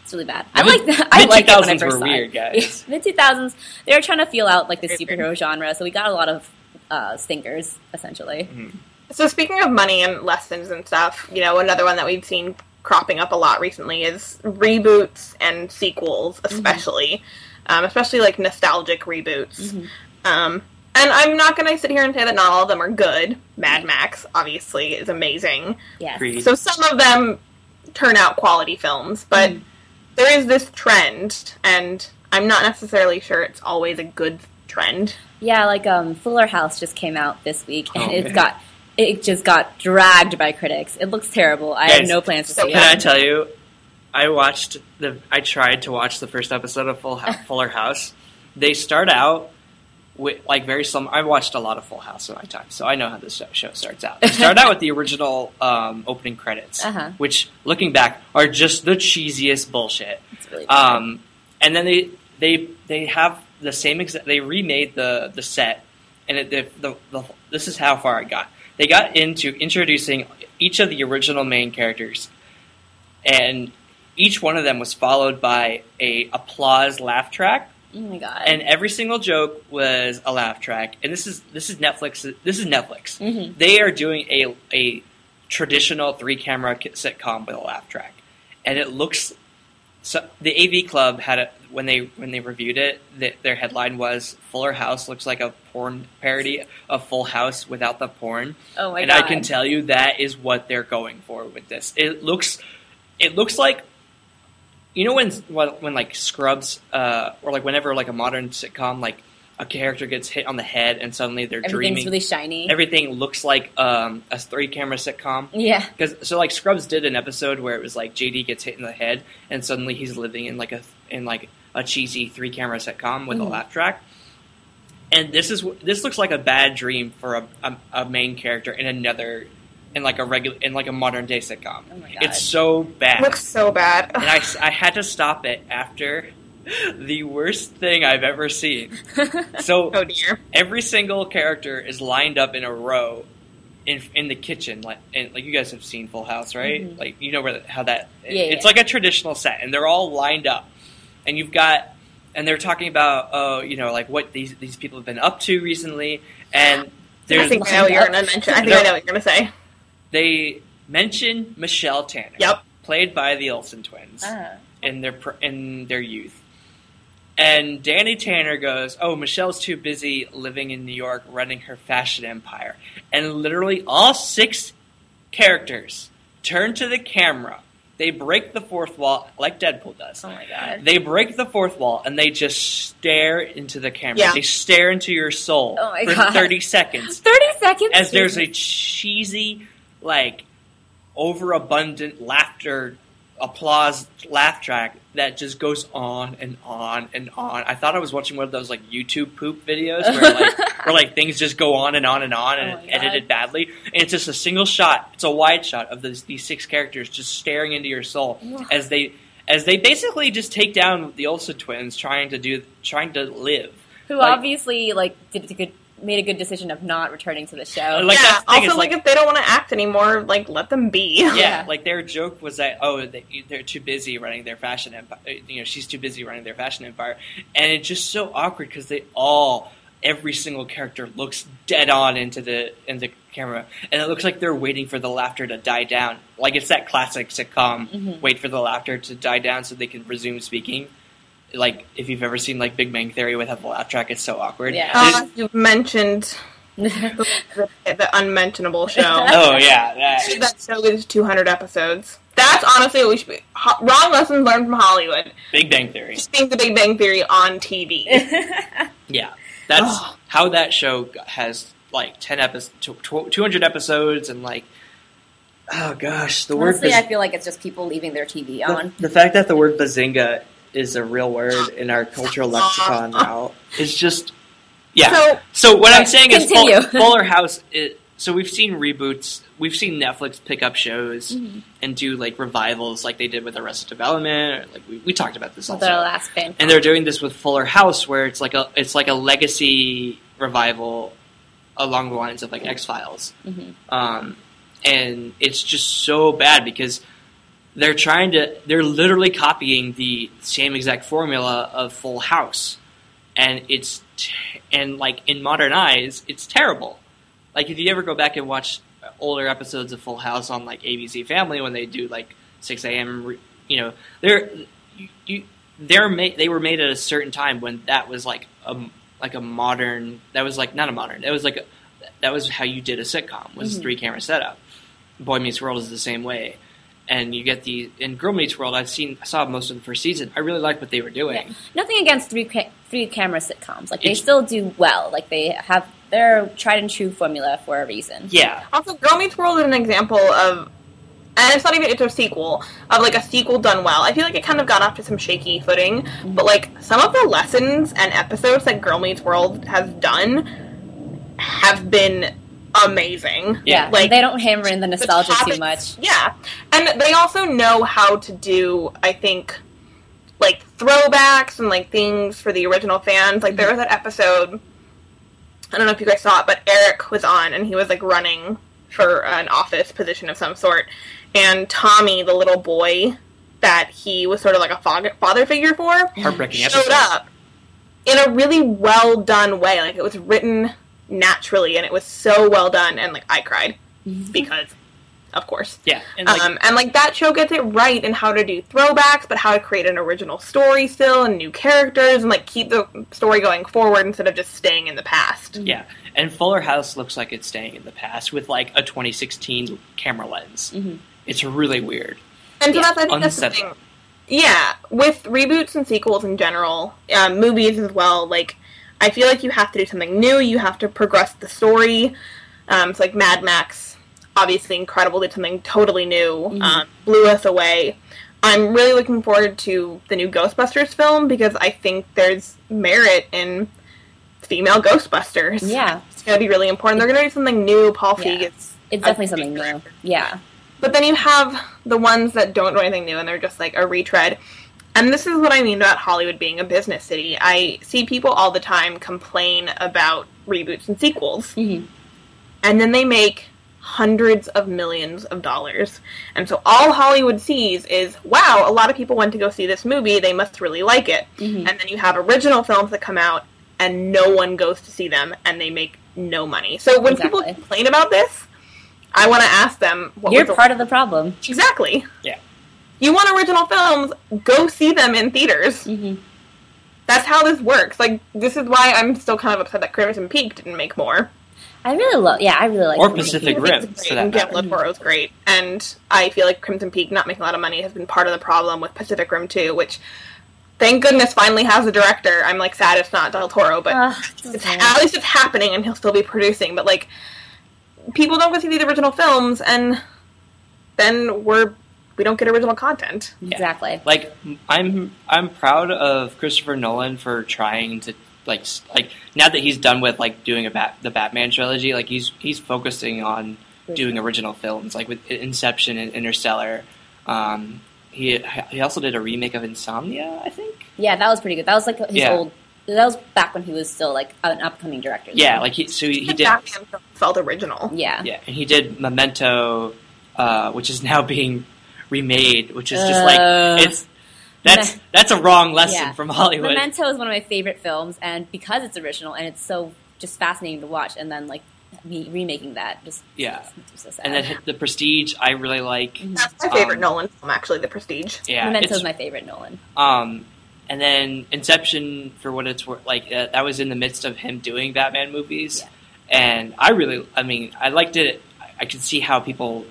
It's really bad. I mid- like I mid- liked it when I 2000s first were saw weird, it. guys. Mid two thousands, they were trying to feel out like the superhero genre, so we got a lot of uh, stinkers essentially. Mm-hmm. So speaking of money and lessons and stuff, you know, another one that we've seen cropping up a lot recently is reboots and sequels, mm-hmm. especially, um, especially like nostalgic reboots. Mhm. Um, and I'm not going to sit here and say that not all of them are good. Mad Max, obviously, is amazing. Yes. Creed. So some of them turn out quality films, but Mhm. there is this trend, and I'm not necessarily sure it's always a good trend. Yeah, like um, Fuller House just came out this week, and Oh, it's man. got it just got dragged by critics. It looks terrible. I have no plans to so see it. Can I tell you? I watched the. I tried to watch the first episode of Full House, Fuller House. They start out with like very some. I watched a lot of Full House in my time, so I know how this show- starts out. They start out with the original um, opening credits, Uh-huh. which, looking back, are just the cheesiest bullshit. It's really. Um, and then they they they have the same exact. They remade the the set and it, the, the, the, this is how far I got. They got into introducing each of the original main characters, and each one of them was followed by a applause laugh track, Oh my god. and every single joke was a laugh track. And this is this is Netflix. This is Netflix. Mhm. They are doing a a traditional three camera sitcom with a laugh track, and it looks. So the AV Club had a when they when they reviewed it, the, their headline was "Fuller House looks like a porn parody of Full House without the porn." oh my and god. I can tell you that is what they're going for with this. It looks, it looks like, you know when when, like Scrubs, uh, or like whenever like a modern sitcom, like a character gets hit on the head and suddenly they're Everything's dreaming. really shiny. Everything looks like um, a three camera sitcom. yeah. Because so like Scrubs did an episode where it was like JD gets hit in the head and suddenly he's living in like a in like a cheesy three camera sitcom with Mhm. a laugh track. And this is this looks like a bad dream for a, a, a main character in another in like a regular in like a modern day sitcom. Oh my god. It's so bad, It looks so bad. and I, I had to stop it after the worst thing I've ever seen. So oh dear. every single character is lined up in a row in in the kitchen like and like you guys have seen Full House right Mhm. like you know where the, how that Yeah, it's yeah. like a traditional set and they're all lined up and you've got and they're talking about oh you know like what these these people have been up to recently and I there's think I know what you're gonna mention. I think I know what you're gonna say. They mention Michelle Tanner Yep. played by the Olsen twins Ah. in their in their youth. And Danny Tanner goes, "Oh, Michelle's too busy living in New York, running her fashion empire." And literally, all six characters turn to the camera. They break the fourth wall, like Deadpool does. Oh my god. They break the fourth wall and they just stare into the camera. Yeah. They stare into your soul Oh for God. thirty seconds Thirty seconds. as there's a cheesy, like, overabundant laughter, applause laugh track that just goes on and on and on. I thought I was watching one of those like YouTube poop videos where like where like things just go on and on and on and Oh edited badly. And it's just a single shot. It's a wide shot of this, these six characters just staring into your soul as they as they basically just take down the Olsen twins trying to do trying to live. Who like- obviously like did a good made a good decision of not returning to the show. Like, yeah. that's the Also, is, like, like- if they don't want to act anymore, like let them be. yeah, Yeah. like their joke was that oh they, they're too busy running their fashion empire. You know, she's too busy running their fashion empire, and it's just so awkward because they all every single character looks dead on into the into the camera, and it looks like they're waiting for the laughter to die down. Like it's that classic sitcom, Mhm. wait for the laughter to die down so they can resume speaking. Like if you've ever seen like Big Bang Theory without a laugh track, it's so awkward. Yeah. Uh, you've mentioned the, the unmentionable show. oh yeah, that, that show is 200 episodes. That's honestly what we should be. Ho- wrong lessons learned from Hollywood. Big Bang Theory. Just think the Big Bang Theory on TV. Yeah, that's Oh. how that show has like ten episodes, two hundred episodes, and like, oh gosh, the word. Honestly, baz- I feel like it's just people leaving their TV the, on. the fact that the word bazinga is a real word in our cultural lexicon now It's just yeah. So, So what I'm saying is, continue. Full, Fuller House. Is, so we've seen reboots. We've seen Netflix pick up shows Mhm. and do like revivals, like they did with Arrested Development. Or, like we, we talked about this With also our last fan. and they're doing this with Fuller House, where it's like a it's like a legacy revival along the lines of like X Files, Mhm. um, and it's just so bad because they're trying to they're literally copying the same exact formula of Full House, and it's t- and like in modern eyes, it's terrible. Like if you ever go back and watch older episodes of Full House on like ABC Family when they do like six a.m. re- you know they're you, you they're made they were made at a certain time when that was like a like a modern that was like not a modern it was like a, that was how you did a sitcom was Mhm. three camera setup. Boy Meets World is the same way. And you get the in Girl Meets World. I've seen, I saw most of the first season. I really like what they were doing. Nothing against three ca- three camera sitcoms. Like they It's- still do well. Like they have their tried and true formula for a reason. Yeah, also, Girl Meets World is an example of, and it's not even it's a sequel of like a sequel done well. I feel like it kind of got off to some shaky footing, but mm-hmm. like some of the lessons and episodes that Girl Meets World has done have been amazing. Yeah, like they don't hammer in the the nostalgia too much. Yeah, and they also know how to do. I think like throwbacks and like things for the original fans. Like there mm-hmm. was that episode I don't know if you guys saw it, but Eric was on and he was like running for an office position of some sort. And Tommy, the little boy that he was sort of like a father, father figure for, showed episode. up in a really well done way. Like it was written naturally and it was so well done. And like I cried because, of course. Yeah, and like, um, and like that show gets it right in how to do throwbacks, but how to create an original story still and new characters and like keep the story going forward instead of just staying in the past. yeah, and Fuller House looks like it's staying in the past with like a 2016 camera lens. Mhm. It's really weird. And so Yeah, that's I think that's the thing. Yeah, with reboots and sequels in general, um, movies as well. Like, I feel like you have to do something new. You have to progress the story. Um, it's like Mad Max, obviously incredible, did something totally new, um, blew us away. I'm really looking forward to the new Ghostbusters film because I think there's merit in female Ghostbusters. Yeah. it's gonna be really important. They're gonna do something new. Paul Feig Yeah. is It's definitely something new. Yeah. But then you have the ones that don't do anything new and they're just like a retread. And this is what I mean about Hollywood being a business city. I see people all the time complain about reboots and sequels. Mhm. And then they make hundreds of millions of dollars. And so all Hollywood sees is, wow, a lot of people went to go see this movie. They must really like it. Mhm. And then you have original films that come out and no one goes to see them and they make no money. So when people complain about this, I want to ask them what You're was the part of the problem. Exactly. Yeah. You want original films, go see them in theaters. hmm That's how this works. Like, this is why I'm still kind of upset that Crimson Peak didn't make more. I really love. Yeah, I really like. Or Crimson Pacific Rim. It's for great, that and Guillermo matter. Toro's great. And I feel like Crimson Peak not making a lot of money has been part of the problem with Pacific Rim 2, which, thank goodness, finally has a director. I'm, like, sad it's not Del Toro, but Ugh, it's, okay. at least it's happening and he'll still be producing. But, like, people don't go see the original films, and then we're we don't get original content. exactly. Like I'm I'm proud of Christopher Nolan for trying to like like now that he's done with like doing a bat, the Batman trilogy, like he's he's focusing on doing original films like with Inception and Interstellar. Um, he he also did a remake of Insomnia, I think. Yeah, that was pretty good. That was like his Yeah. old. That was back when he was still like an upcoming director. Yeah, like he so he, he did Batman felt original. yeah. yeah, and he did Memento, uh, which is now being remade, which is just Uh, like it's that's Me- that's a wrong lesson Yeah. from Hollywood. Memento is one of my favorite films, and because it's original and it's so just fascinating to watch, and then like me remaking that just Yeah. makes me so sad. and then the Prestige, I really like. That's my favorite Um, Nolan film, actually, The Prestige. Yeah, Memento is my favorite Nolan. Um, and then Inception, for what it's worth, like uh, that was in the midst of him doing Batman movies, and I really, I mean, I liked it. I, I could see how people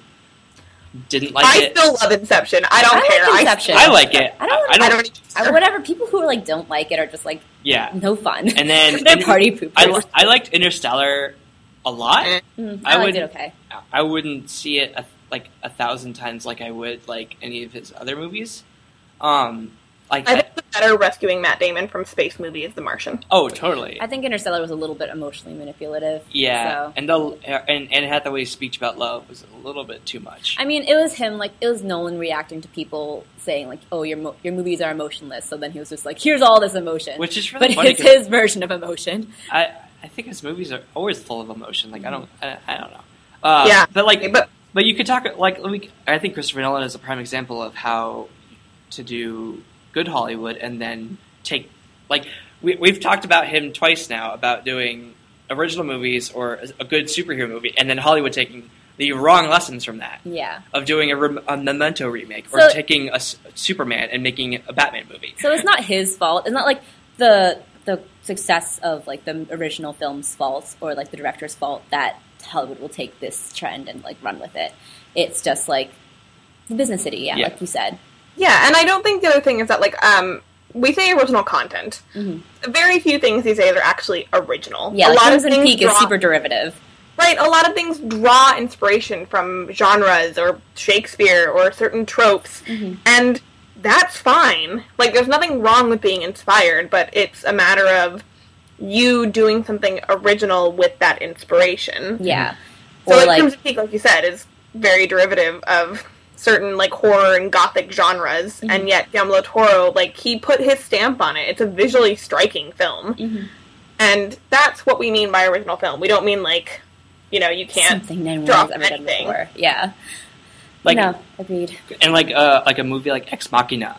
didn't like I it. still love Inception. I don't I like care. Inception. I like it. I don't- I I don't. don't. I, whatever people who are like don't like it are just like yeah, no fun. and then they're party poopers. I, I liked Interstellar a lot. Eh. Mm, I I, liked would- it okay. I wouldn't see it a, like a thousand times like I would like any of his other movies. Um, like I think the better rescuing Matt Damon from space movie is The Martian. oh, totally. I think Interstellar was a little bit emotionally manipulative. Yeah, So. and the and Anne Hathaway's speech about love was a little bit too much. I mean, it was him like it was Nolan reacting to people saying like, "Oh, your mo- your movies are emotionless." So then he was just like, "Here's all this emotion," Which is really but funny it's 'cause- his version of emotion. I I think his movies are always full of emotion. Like I don't I, I don't know. Uh, Yeah, but like But but you could talk like let me, I think Christopher Nolan is a prime example of how to do good Hollywood and then take like we we've talked about him twice now about doing original movies or a good superhero movie and then Hollywood taking the wrong lessons from that Yeah. of doing a, rem- a Memento remake or So- taking a S- Superman and making a Batman movie. So it's not his fault. It's not like the the success of like the original film's fault or like the director's fault that Hollywood will take this trend and like run with it. It's just like the business city, yeah, Yeah. like you said. Yeah, and I don't think the other thing is that like um we say original content. Mhm. Very few things these days are actually original. Yeah, a like lot Crimson of things Peak is super derivative. right. A lot of things draw inspiration from genres or Shakespeare or certain tropes, Mhm. and that's fine. Like, there's nothing wrong with being inspired, but it's a matter of you doing something original with that inspiration. Yeah. So or like, like Crimson Peak, like you said, is very derivative of certain like horror and gothic genres, Mm-hmm. and yet Guillermo del Toro, like he put his stamp on it. It's a visually striking film, Mhm. And that's what we mean by original film. We don't mean like, you know, you can't Something no drop has ever done before. Yeah. Like no, agreed. and like uh, like a movie like Ex Machina.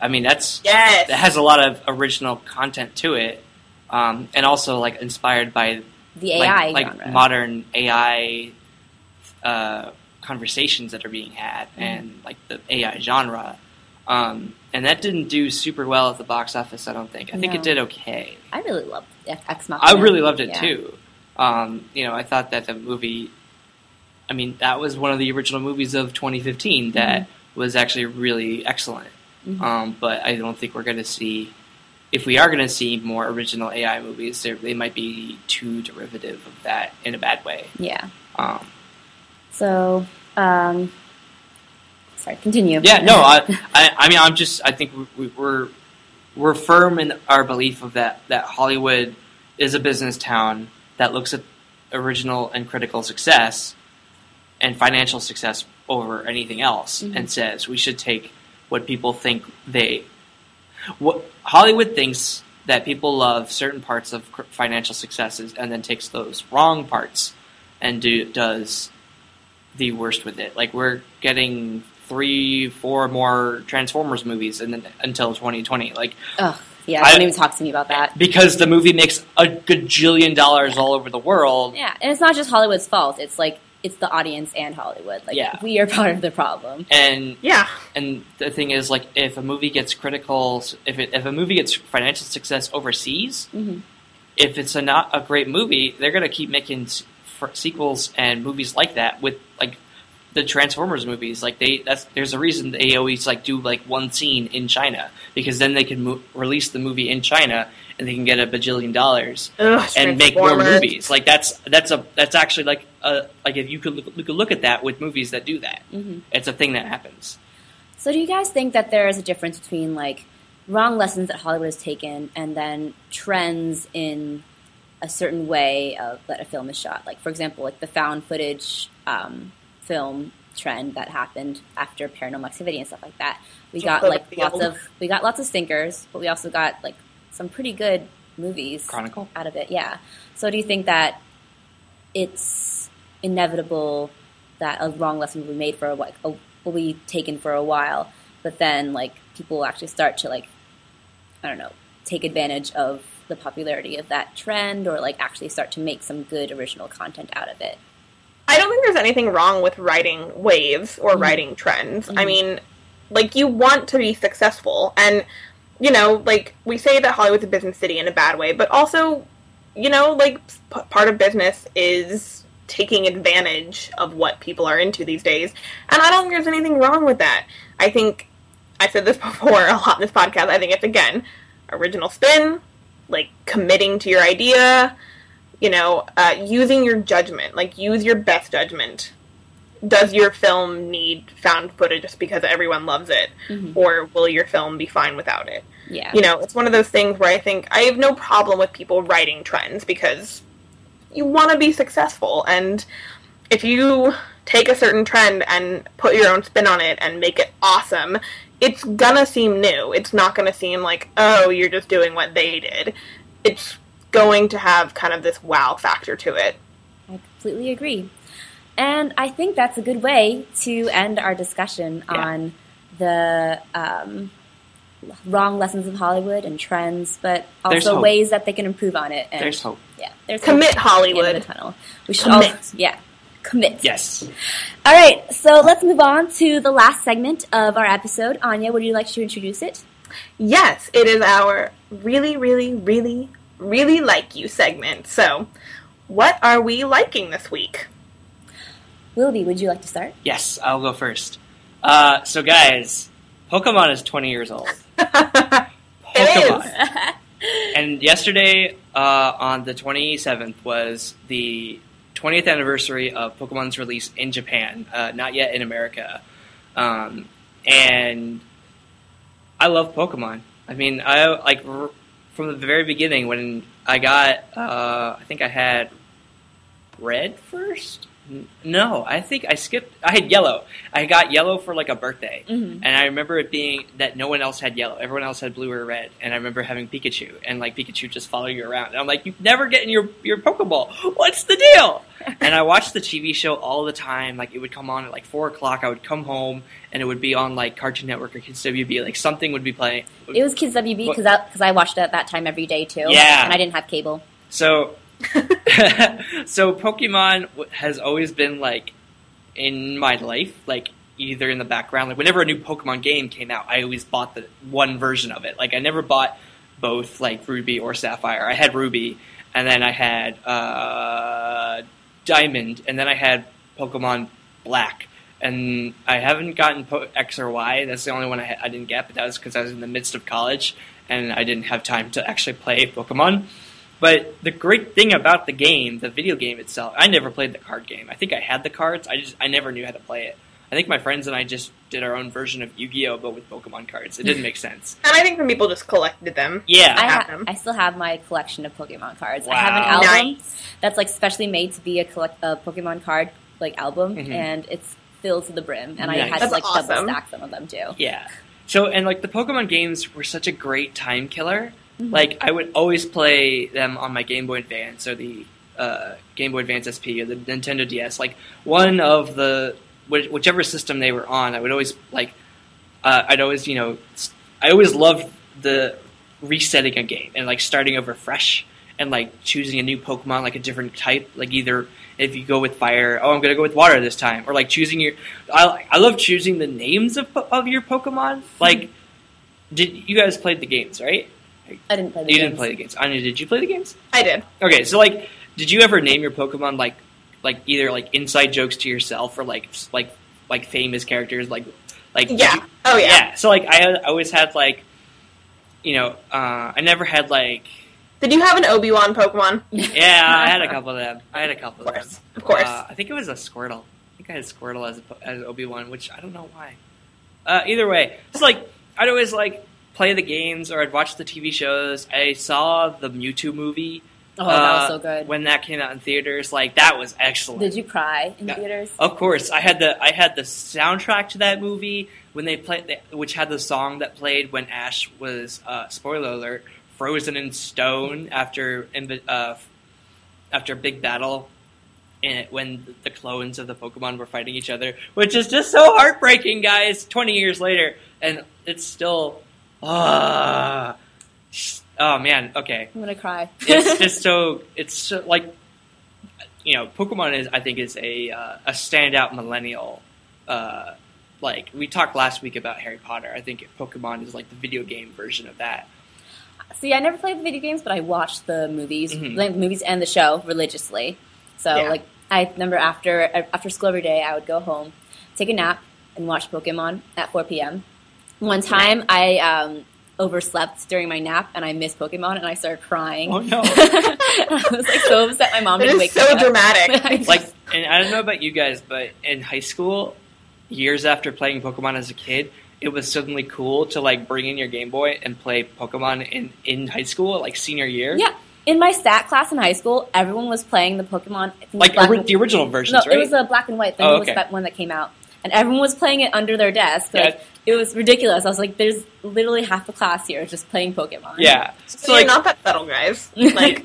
I mean, that's Yes. that has a lot of original content to it, um, and also like inspired by The AI like, like genre. modern AI uh, conversations that are being had, Mm-hmm. and like the AI genre. Um, and that didn't do super well at the box office. I don't think. I think it did okay. I really loved Ex I really loved it Yeah. too. Um, you know, I thought that the movie. I mean, that was one of the original movies of 2015 that Mm-hmm. was actually really excellent. Mhm. Um, but I don't think we're going to see. If we are going to see more original AI movies, they might be too derivative of that in a bad way. Yeah. Um, So, um, sorry, continue. yeah, no, I, I, I mean, I'm just, I think we, we, we're we're firm in our belief of that that Hollywood is a business town that looks at original and critical success and financial success over anything else, Mhm. and says we should take what people think they what Hollywood thinks that people love certain parts of financial successes, and then takes those wrong parts and do does the worst with it. Like we're getting three, four more Transformers movies in the, until 2020. Like Ugh, yeah, I- don't even talk to me about that. because the movie makes a gajillion dollars all over the world. Yeah, and it's not just Hollywood's fault. It's like it's the audience and Hollywood. Like Yeah. we are part of the problem. And Yeah. and the thing is, like, if a movie gets critical, if it, if a movie gets financial success overseas, Mhm. if it's a not a great movie, they're gonna keep making s- f- sequels and movies like that with like the Transformers movies. Like they, that's there's a reason they always like do like one scene in China because then they can mo- release the movie in China and they can get a bajillion dollars Ugh, and make more movies. Like that's that's a that's actually like a like if you could look, you could look at that with movies that do that. Mhm. It's a thing that happens. So, do you guys think that there is a difference between like wrong lessons that Hollywood has taken and then trends in a certain way of that a film is shot? Like, for example, like the found footage um, film trend that happened after Paranormal Activity and stuff like that. We got like lots of we got lots of stinkers, but we also got like some pretty good movies Chronicle. out of it. Yeah. So, do you think that it's inevitable that a wrong lesson will be made for a, like a, will be taken for a while, but then like people will actually start to like I don't know take advantage of the popularity of that trend or like actually start to make some good original content out of it. I don't think there's anything wrong with writing waves or Mhm. writing trends. I Mhm. mean, like you want to be successful and you know, like we say that Hollywood's a business city in a bad way, but also, you know, like p- part of business is taking advantage of what people are into these days. And I don't think there's anything wrong with that. I think I said this before a lot in this podcast. I think it's again original spin, like committing to your idea, you know, uh, using your judgment, like use your best judgment. Does your film need found footage just because everyone loves it, Mhm. or will your film be fine without it? Yeah. You know, it's one of those things where I think I have no problem with people writing trends because you want to be successful, and if you take a certain trend and put your own spin on it and make it awesome, it's gonna seem new. It's not gonna seem like, oh, you're just doing what they did. It's going to have kind of this wow factor to it. I completely agree. And I think that's a good way to end our discussion Yeah. on the um, wrong lessons of Hollywood and trends, but also ways that they can improve on it. And, There's hope. Yeah, there's Commit, hope at the end Hollywood. the tunnel. We should Commit. all, yeah, commit. Yes. All right, so let's move on to the last segment of our episode. Anya, would you like to introduce it? Yes, it is our really, really, really, really like you segment. So, what are we liking this week? Wilby, would you like to start? Yes, I'll go first. Uh, so, guys, Pokemon is 20 years old. It Pokemon. And yesterday, uh, on the 27th, was the 20th anniversary of Pokemon's release in Japan, uh, not yet in America. Um, and I love Pokemon. I mean, I like r- from the very beginning when I got, uh, I think I had Red first, No, I think I skipped. I had yellow. I got yellow for like a birthday, Mhm. and I remember it being that no one else had yellow. Everyone else had blue or red, and I remember having Pikachu, and like Pikachu just follow you around. And I'm like, you never get in your your Pokeball. What's the deal? and I watched the TV show all the time. Like it would come on at like four o'clock. I would come home, and it would be on like Cartoon Network or Kids WB. Like something would be playing. It was Kids WB because I, 'cause I watched it at that time every day too. Yeah. And I didn't have cable. So, so Pokemon has always been like in my life, like either in the background. Like whenever a new Pokemon game came out, I always bought the one version of it. Like I never bought both, like Ruby or Sapphire. I had Ruby, and then I had uh, Diamond, and then I had Pokemon Black. And I haven't gotten po- X or Y. That's the only one I, ha- I didn't get, but that was because I was in the midst of college and I didn't have time to actually play Pokemon. But the great thing about the game, the video game itself, I never played the card game. I think I had the cards, I just I never knew how to play it. I think my friends and I just did our own version of Yu-Gi-Oh, but with Pokemon cards. It didn't make sense. And I think some people just collected them. Yeah, I, ha- them. I still have my collection of Pokemon cards. I Wow. have an album Nice. that's like specially made to be a collect a Pokemon card like album, Mhm. and it's filled to the brim. And I Nice. had to That's like double stack some of them too. yeah. So and like the Pokemon games were such a great time killer. Mhm. Like I would always play them on my Game Boy Advance or the uh, Game Boy Advance SP or the Nintendo DS. Like one of the whi- whichever system they were on, I would always like. Uh, I'd always you know I always loved the resetting a game and like starting over fresh and like choosing a new Pokemon like a different type. Like either if you go with fire, oh I'm gonna go with water this time, or like choosing your. I I love choosing the names of of your Pokemon. Like, did you guys played the games right? I didn't play the You games. didn't play the games. Anya, did you play the games? I did. Okay, so like, did you ever name your Pokemon like, like either like inside jokes to yourself or like like like famous characters like like Yeah. you- Oh yeah. yeah. So like I had- I always had like, you know, uh, I never had like Did you have an Obi Wan Pokemon? yeah I had a couple of them. I had a couple Of of, course. them. Of course. Uh, I think it was a Squirtle. I think I had Squirtle as a, as Obi Wan, which I don't know why. Uh, either way, it's like I'd always like play the games or I'd watch the TV shows. I saw the Mewtwo movie. Oh, that was uh, so good. when that came out in theaters. Like that was excellent. Did you cry in Yeah. theaters? Of course, I had the I had the soundtrack to that movie when they played, which had the song that played when Ash was uh, spoiler alert frozen in stone after uh, after a big battle, and when the clones of the Pokemon were fighting each other, which is just so heartbreaking, guys. Twenty years later, and it's still ah. oh man, okay I'm gonna cry. it's just so it's so, like you know pokemon is i think is a uh, a standout millennial uh like we talked last week about harry potter i think pokemon is like the video game version of that See, I never played the video games, but I watched the movies, Mhm. the movies and the show religiously. So, Yeah. like, I remember after after school every day, I would go home, take a nap, and watch Pokemon at 4 p.m. One time, I um, overslept during my nap, and I missed Pokemon, and I started crying. Oh, no. I was like so upset. My mom It didn't wake so me up. So dramatic. like and i don't know about you guys but in high school years after playing pokemon as a kid it was suddenly cool to like bring in your game boy and play pokemon in in high school like senior year yeah, in my stat class in high school, everyone was playing the Pokemon. I think like black ori- and- the original No, versions right it was a black and white thing. Oh, It was okay. that one that came out, and everyone was playing it under their desk. Like, Yeah. It was ridiculous. I was like, "There's literally half the class here just playing Pokemon." yeah so so you're not that subtle, guys. Like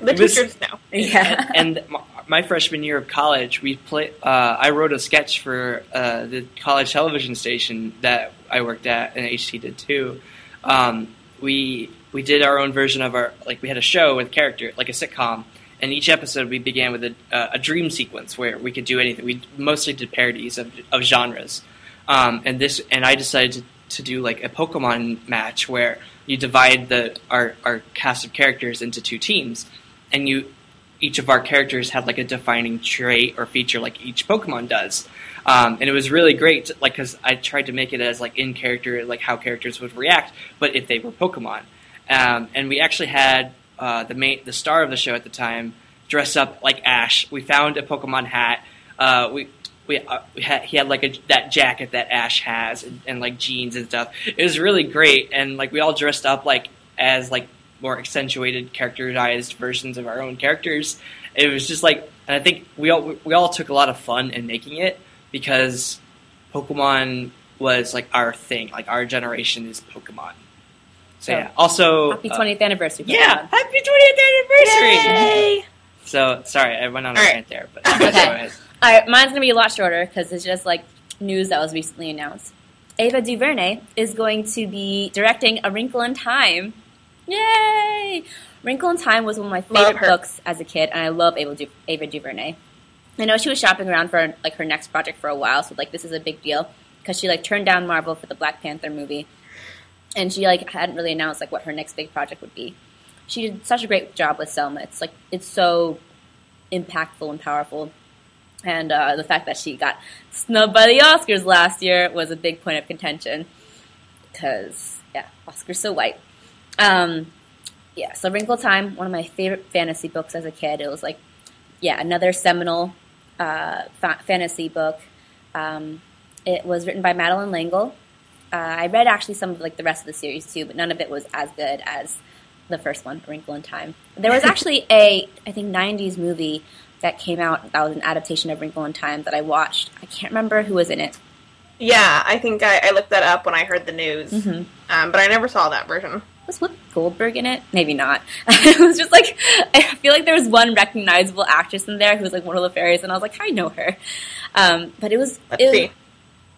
the It was- teachers know. yeah. and my, my freshman year of college, we play. Uh, I wrote a sketch for uh, the college television station that I worked at, and HT did too. Um, we we did our own version of our like we had a show with character like a sitcom, and each episode we began with a, uh, a dream sequence where we could do anything. We mostly did parodies of, of genres, um, and this and I decided to, to do like a Pokemon match where you divide the our our cast of characters into two teams, and you each of our characters had like a defining trait or feature like each Pokemon does. Um, and it was really great, like because I tried to make it as like in character, like how characters would react, but if they were Pokemon. Um, and we actually had uh, the main, the star of the show at the time, dress up like Ash. We found a Pokemon hat. Uh, we we, uh, we had, he had like a, that jacket that Ash has, and, and like jeans and stuff. It was really great, and like we all dressed up like as like more accentuated, characterized versions of our own characters. It was just like and I think we all we all took a lot of fun in making it because Pokemon was like our thing. Like our generation is Pokemon. So So, yeah. Also, Happy uh, 20th anniversary. yeah, happy 20th anniversary. Yay! So sorry, I went on a All right. rant there, but you guys Okay. Go. All right, mine's gonna be a lot shorter because it's just like news that was recently announced. Ava DuVernay is going to be directing A Wrinkle in Time. Yay! Wrinkle in Time was one of my favorite books as a kid, and I love Ava, du- Ava DuVernay. I know she was shopping around for like her next project for a while, so like this is a big deal because she like turned down Marvel for the Black Panther movie, and she like hadn't really announced like what her next big project would be. She did such a great job with Selma. It's like it's so impactful and powerful. And uh, the fact that she got snubbed by the Oscars last year was a big point of contention. Because, yeah, Oscars so white. Um, yeah, so Wrinkle Time, one of my favorite fantasy books as a kid. It was like, yeah, another seminal uh, fa- fantasy book. Um, it was written by Madeleine L'Engle. Uh, I read actually some of like the rest of the series too, but none of it was as good as the first one, Wrinkle in Time. There was actually a, I think, '90s movie that came out that was an adaptation of Wrinkle in Time that I watched. I can't remember who was in it. Yeah, I think I, I looked that up when I heard the news, Mhm. um, but I never saw that version. Was Whoopi Goldberg in it? Maybe not. it was just like I feel like there was one recognizable actress in there who was like one of the fairies, and I was like, I know her. Um, but it was Let's it was, see.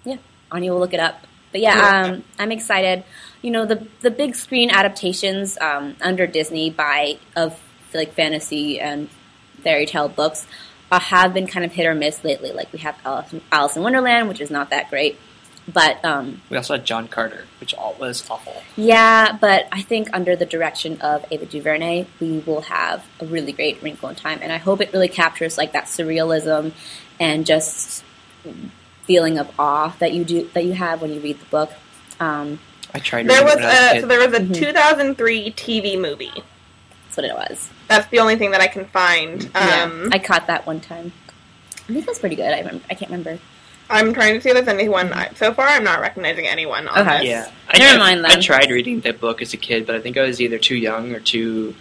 Yeah, Anya will look it up. But yeah, Yeah. um, I'm excited. You know, the the big screen adaptations um, under Disney by of like fantasy and fairy tale books uh, have been kind of hit or miss lately. Like we have Alice, Alice in Wonderland, which is not that great. But um, We also had John Carter, which all was awful. yeah, but I think under the direction of Ava DuVernay, we will have a really great Wrinkle in Time, and I hope it really captures like that surrealism and just feeling of awe that you do that you have when you read the book. Um, I tried. There was when I was a a kid. so there was a Mhm. 2003 TV movie. that's what it was. That's the only thing that I can find. Um, yeah, I caught that one time. I think it was pretty good. I remember, I can't remember. I'm trying to see if there's anyone. I- So far, I'm not recognizing anyone on Okay. this. Yeah, Never mind I, then. I tried reading that book as a kid, but I think I was either too young or too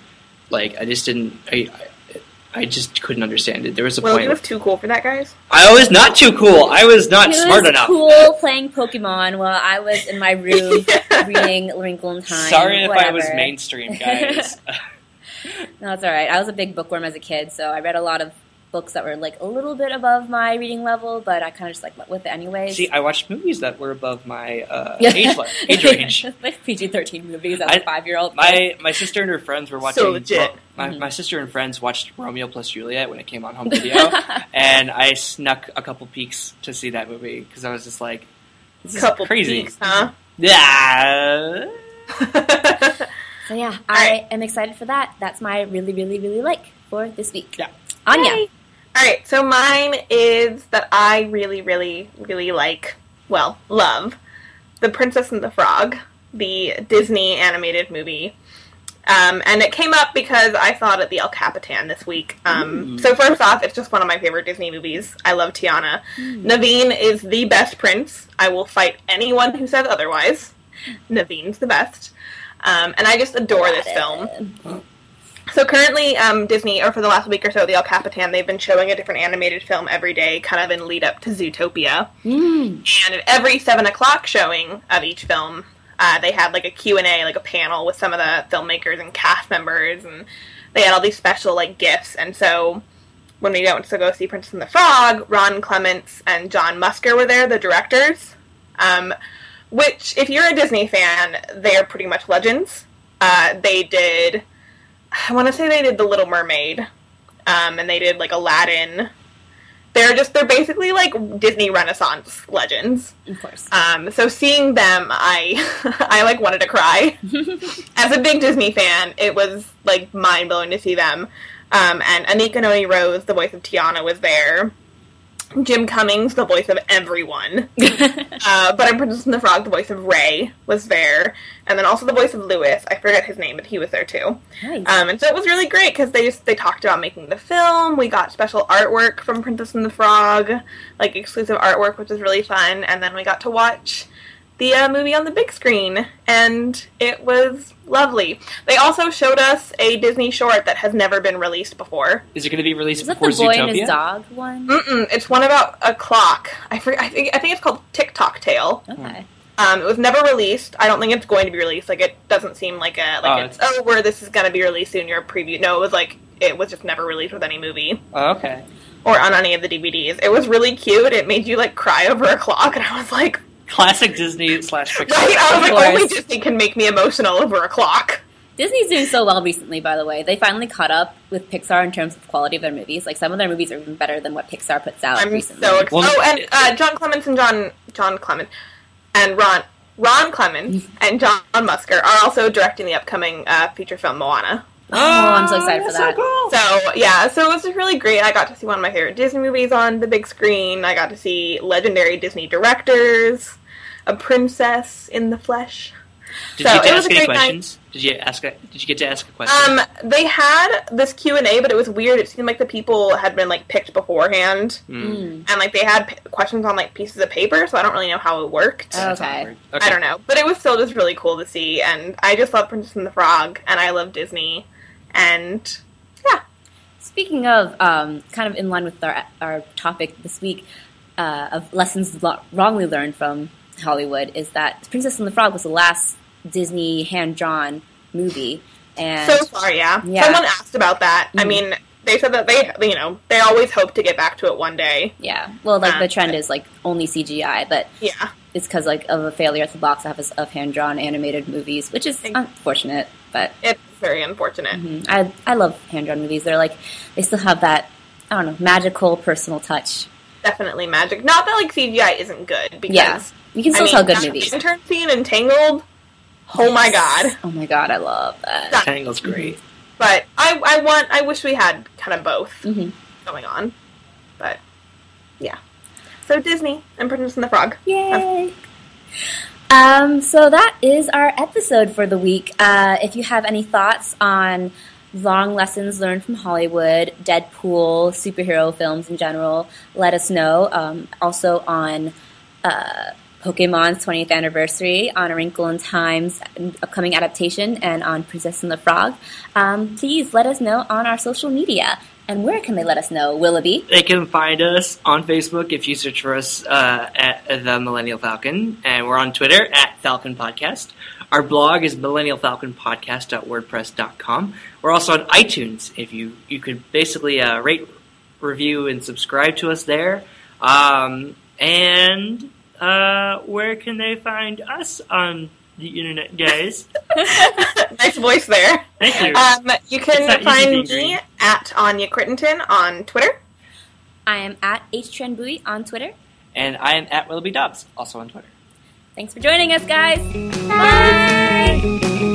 like I just didn't. I I, I just couldn't understand it. There was a Well, point. it was too cool for that, guys. I was not too cool. I was not It smart was enough. cool playing Pokemon while I was in my room Yeah. reading Wrinkle in Time. Sorry if I was mainstream, guys. No, it's all right. I was a big bookworm as a kid, so I read a lot of books that were like a little bit above my reading level, but I kind of just like went with it anyways. See, I watched movies that were above my uh, age, le- age range. like PG thirteen movies as I- a five year old. My my sister and her friends were watching. So legit. my, Mhm. my sister and friends watched Romeo plus Juliet when it came on home video, and I snuck a couple peeks to see that movie because I was just like, "This is Couple crazy." peaks, huh? Yeah. So yeah, All I right. am excited for that. That's my really, really, really like for this week. Yeah. Anya. Yay. All right, so mine is that I really, really, really like. Well, love the Princess and the Frog, the Disney animated movie. Um, and it came up because I saw it at the El Capitan this week. Um, Ooh. so first off, it's just one of my favorite Disney movies. I love Tiana. Naveen is the best prince. I will fight anyone who says otherwise. Naveen's the best. Um, and I just adore this film. So currently, um, Disney, or for the last week or so, the El Capitan, they've been showing a different animated film every day, kind of in lead up to Zootopia. Mm. And every seven o'clock showing of each film, uh, they had like a Q and A, like a panel with some of the filmmakers and cast members, and they had all these special like gifts. And so when we went to go see Princess and the Frog, Ron Clements and John Musker were there, the directors. Um, which, if you're a Disney fan, they are pretty much legends. Uh, they did, I want to say they did The Little Mermaid, um, and they did like Aladdin. They're just they're basically like Disney Renaissance legends. Of course. Um, so seeing them, I I like wanted to cry. As a big Disney fan, it was like mind blowing to see them. Um, and Anika Noni Rose, the voice of Tiana, was there. Jim Cummings, the voice of everyone. Uh, but I'm Princess and the Frog, the voice of Ray, was there. And then also the voice of Louis. I forget his name, but he was there too. nice. Um, and so it was really great because they just they talked about making the film. We got special artwork from Princess and the Frog, like exclusive artwork, which was really fun. And then we got to watch the uh, movie on the big screen, and it was lovely. They also showed us a Disney short that has never been released before. Is it going to be released Is that before the boy Zootopia? and his dog one? Mm-mm, it's one about a clock. I, for, I think I think it's called Tick Tock Tale. Okay. Um, it was never released. I don't think it's going to be released. Like it doesn't seem like a like Oh, it's oh where this is going to be released in your preview. No, it was like it was just never released with any movie Oh, okay. or on any of the DVDs. It was really cute. It made you like cry over a clock, and I was like, Classic Disney slash Pixar. right? I was like, only. Disney can make me emotional over a clock. Disney's doing so well recently, by the way. They finally caught up with Pixar in terms of quality of their movies. Like some of their movies are even better than what Pixar puts out I'm recently. so excited. Well, oh, and uh, John Clements and John John Clement and Ron Ron Clements and John Musker are also directing the upcoming uh, feature film Moana. Oh, I'm so excited for that. So cool. So yeah, so it was just really great. I got to see one of my favorite Disney movies on the big screen. I got to see legendary Disney directors, a princess in the flesh. Did So, you get it to was ask a any great night. questions? Did you ask? A, did you get to ask a question? Um, they had this Q and A, but it was weird. It seemed like the people had been like picked beforehand, Mm. Mm. and like they had p- questions on like pieces of paper. So I don't really know how it worked. Oh. Okay. Okay. I don't know, but it was still just really cool to see, and I just love Princess and the Frog, and I love Disney, and yeah, Speaking of, um, kind of in line with our our topic this week uh, of lessons lo- wrongly learned from Hollywood, is that Princess and the Frog was the last Disney hand drawn movie, and so far, yeah. Yeah. Someone asked about that. I Mhm. mean, they said that they, you know, they always hope to get back to it one day. yeah, well, like the Uh, trend is like only CGI, but Yeah, it's because like of a failure at the box office of hand drawn animated movies, which is unfortunate, but it's very unfortunate. Mhm. I I love hand drawn movies. They're like they still have that I don't know magical personal touch. Definitely magic. Not that like CGI isn't good because Yeah, you can I still mean, tell good movies. intern scene in Tangled. Oh my god! Oh my god, I love that. That- Tangle's great. But I, I want, I wish we had kind of both hmm going on. But yeah, so Disney and Princess and the Frog. Yay! Um, so that is our episode for the week. Uh, if you have any thoughts on long lessons learned from Hollywood, Deadpool, superhero films in general, let us know. Um, also on uh, Pokemon's 20th anniversary, on A Wrinkle in Time's upcoming adaptation, and on Princess and the Frog, um, please let us know on our social media. And where can they let us know, Willoughby? They can find us on Facebook if you search for us uh, at the Millennial Falcon, and we're on Twitter at Falcon Podcast. Our blog is millennialfalconpodcast.wordpress.com. We're also on iTunes. If you you could basically uh, rate, review, and subscribe to us there. Um, and uh, where can they find us on the internet, guys? nice voice there. Thank you. Um, you can find me green. at Anya Crittenton on Twitter. I am at HTrendBuoy on Twitter. and I am at Willoughby Dobbs, also on Twitter. Thanks for joining us, guys. Bye.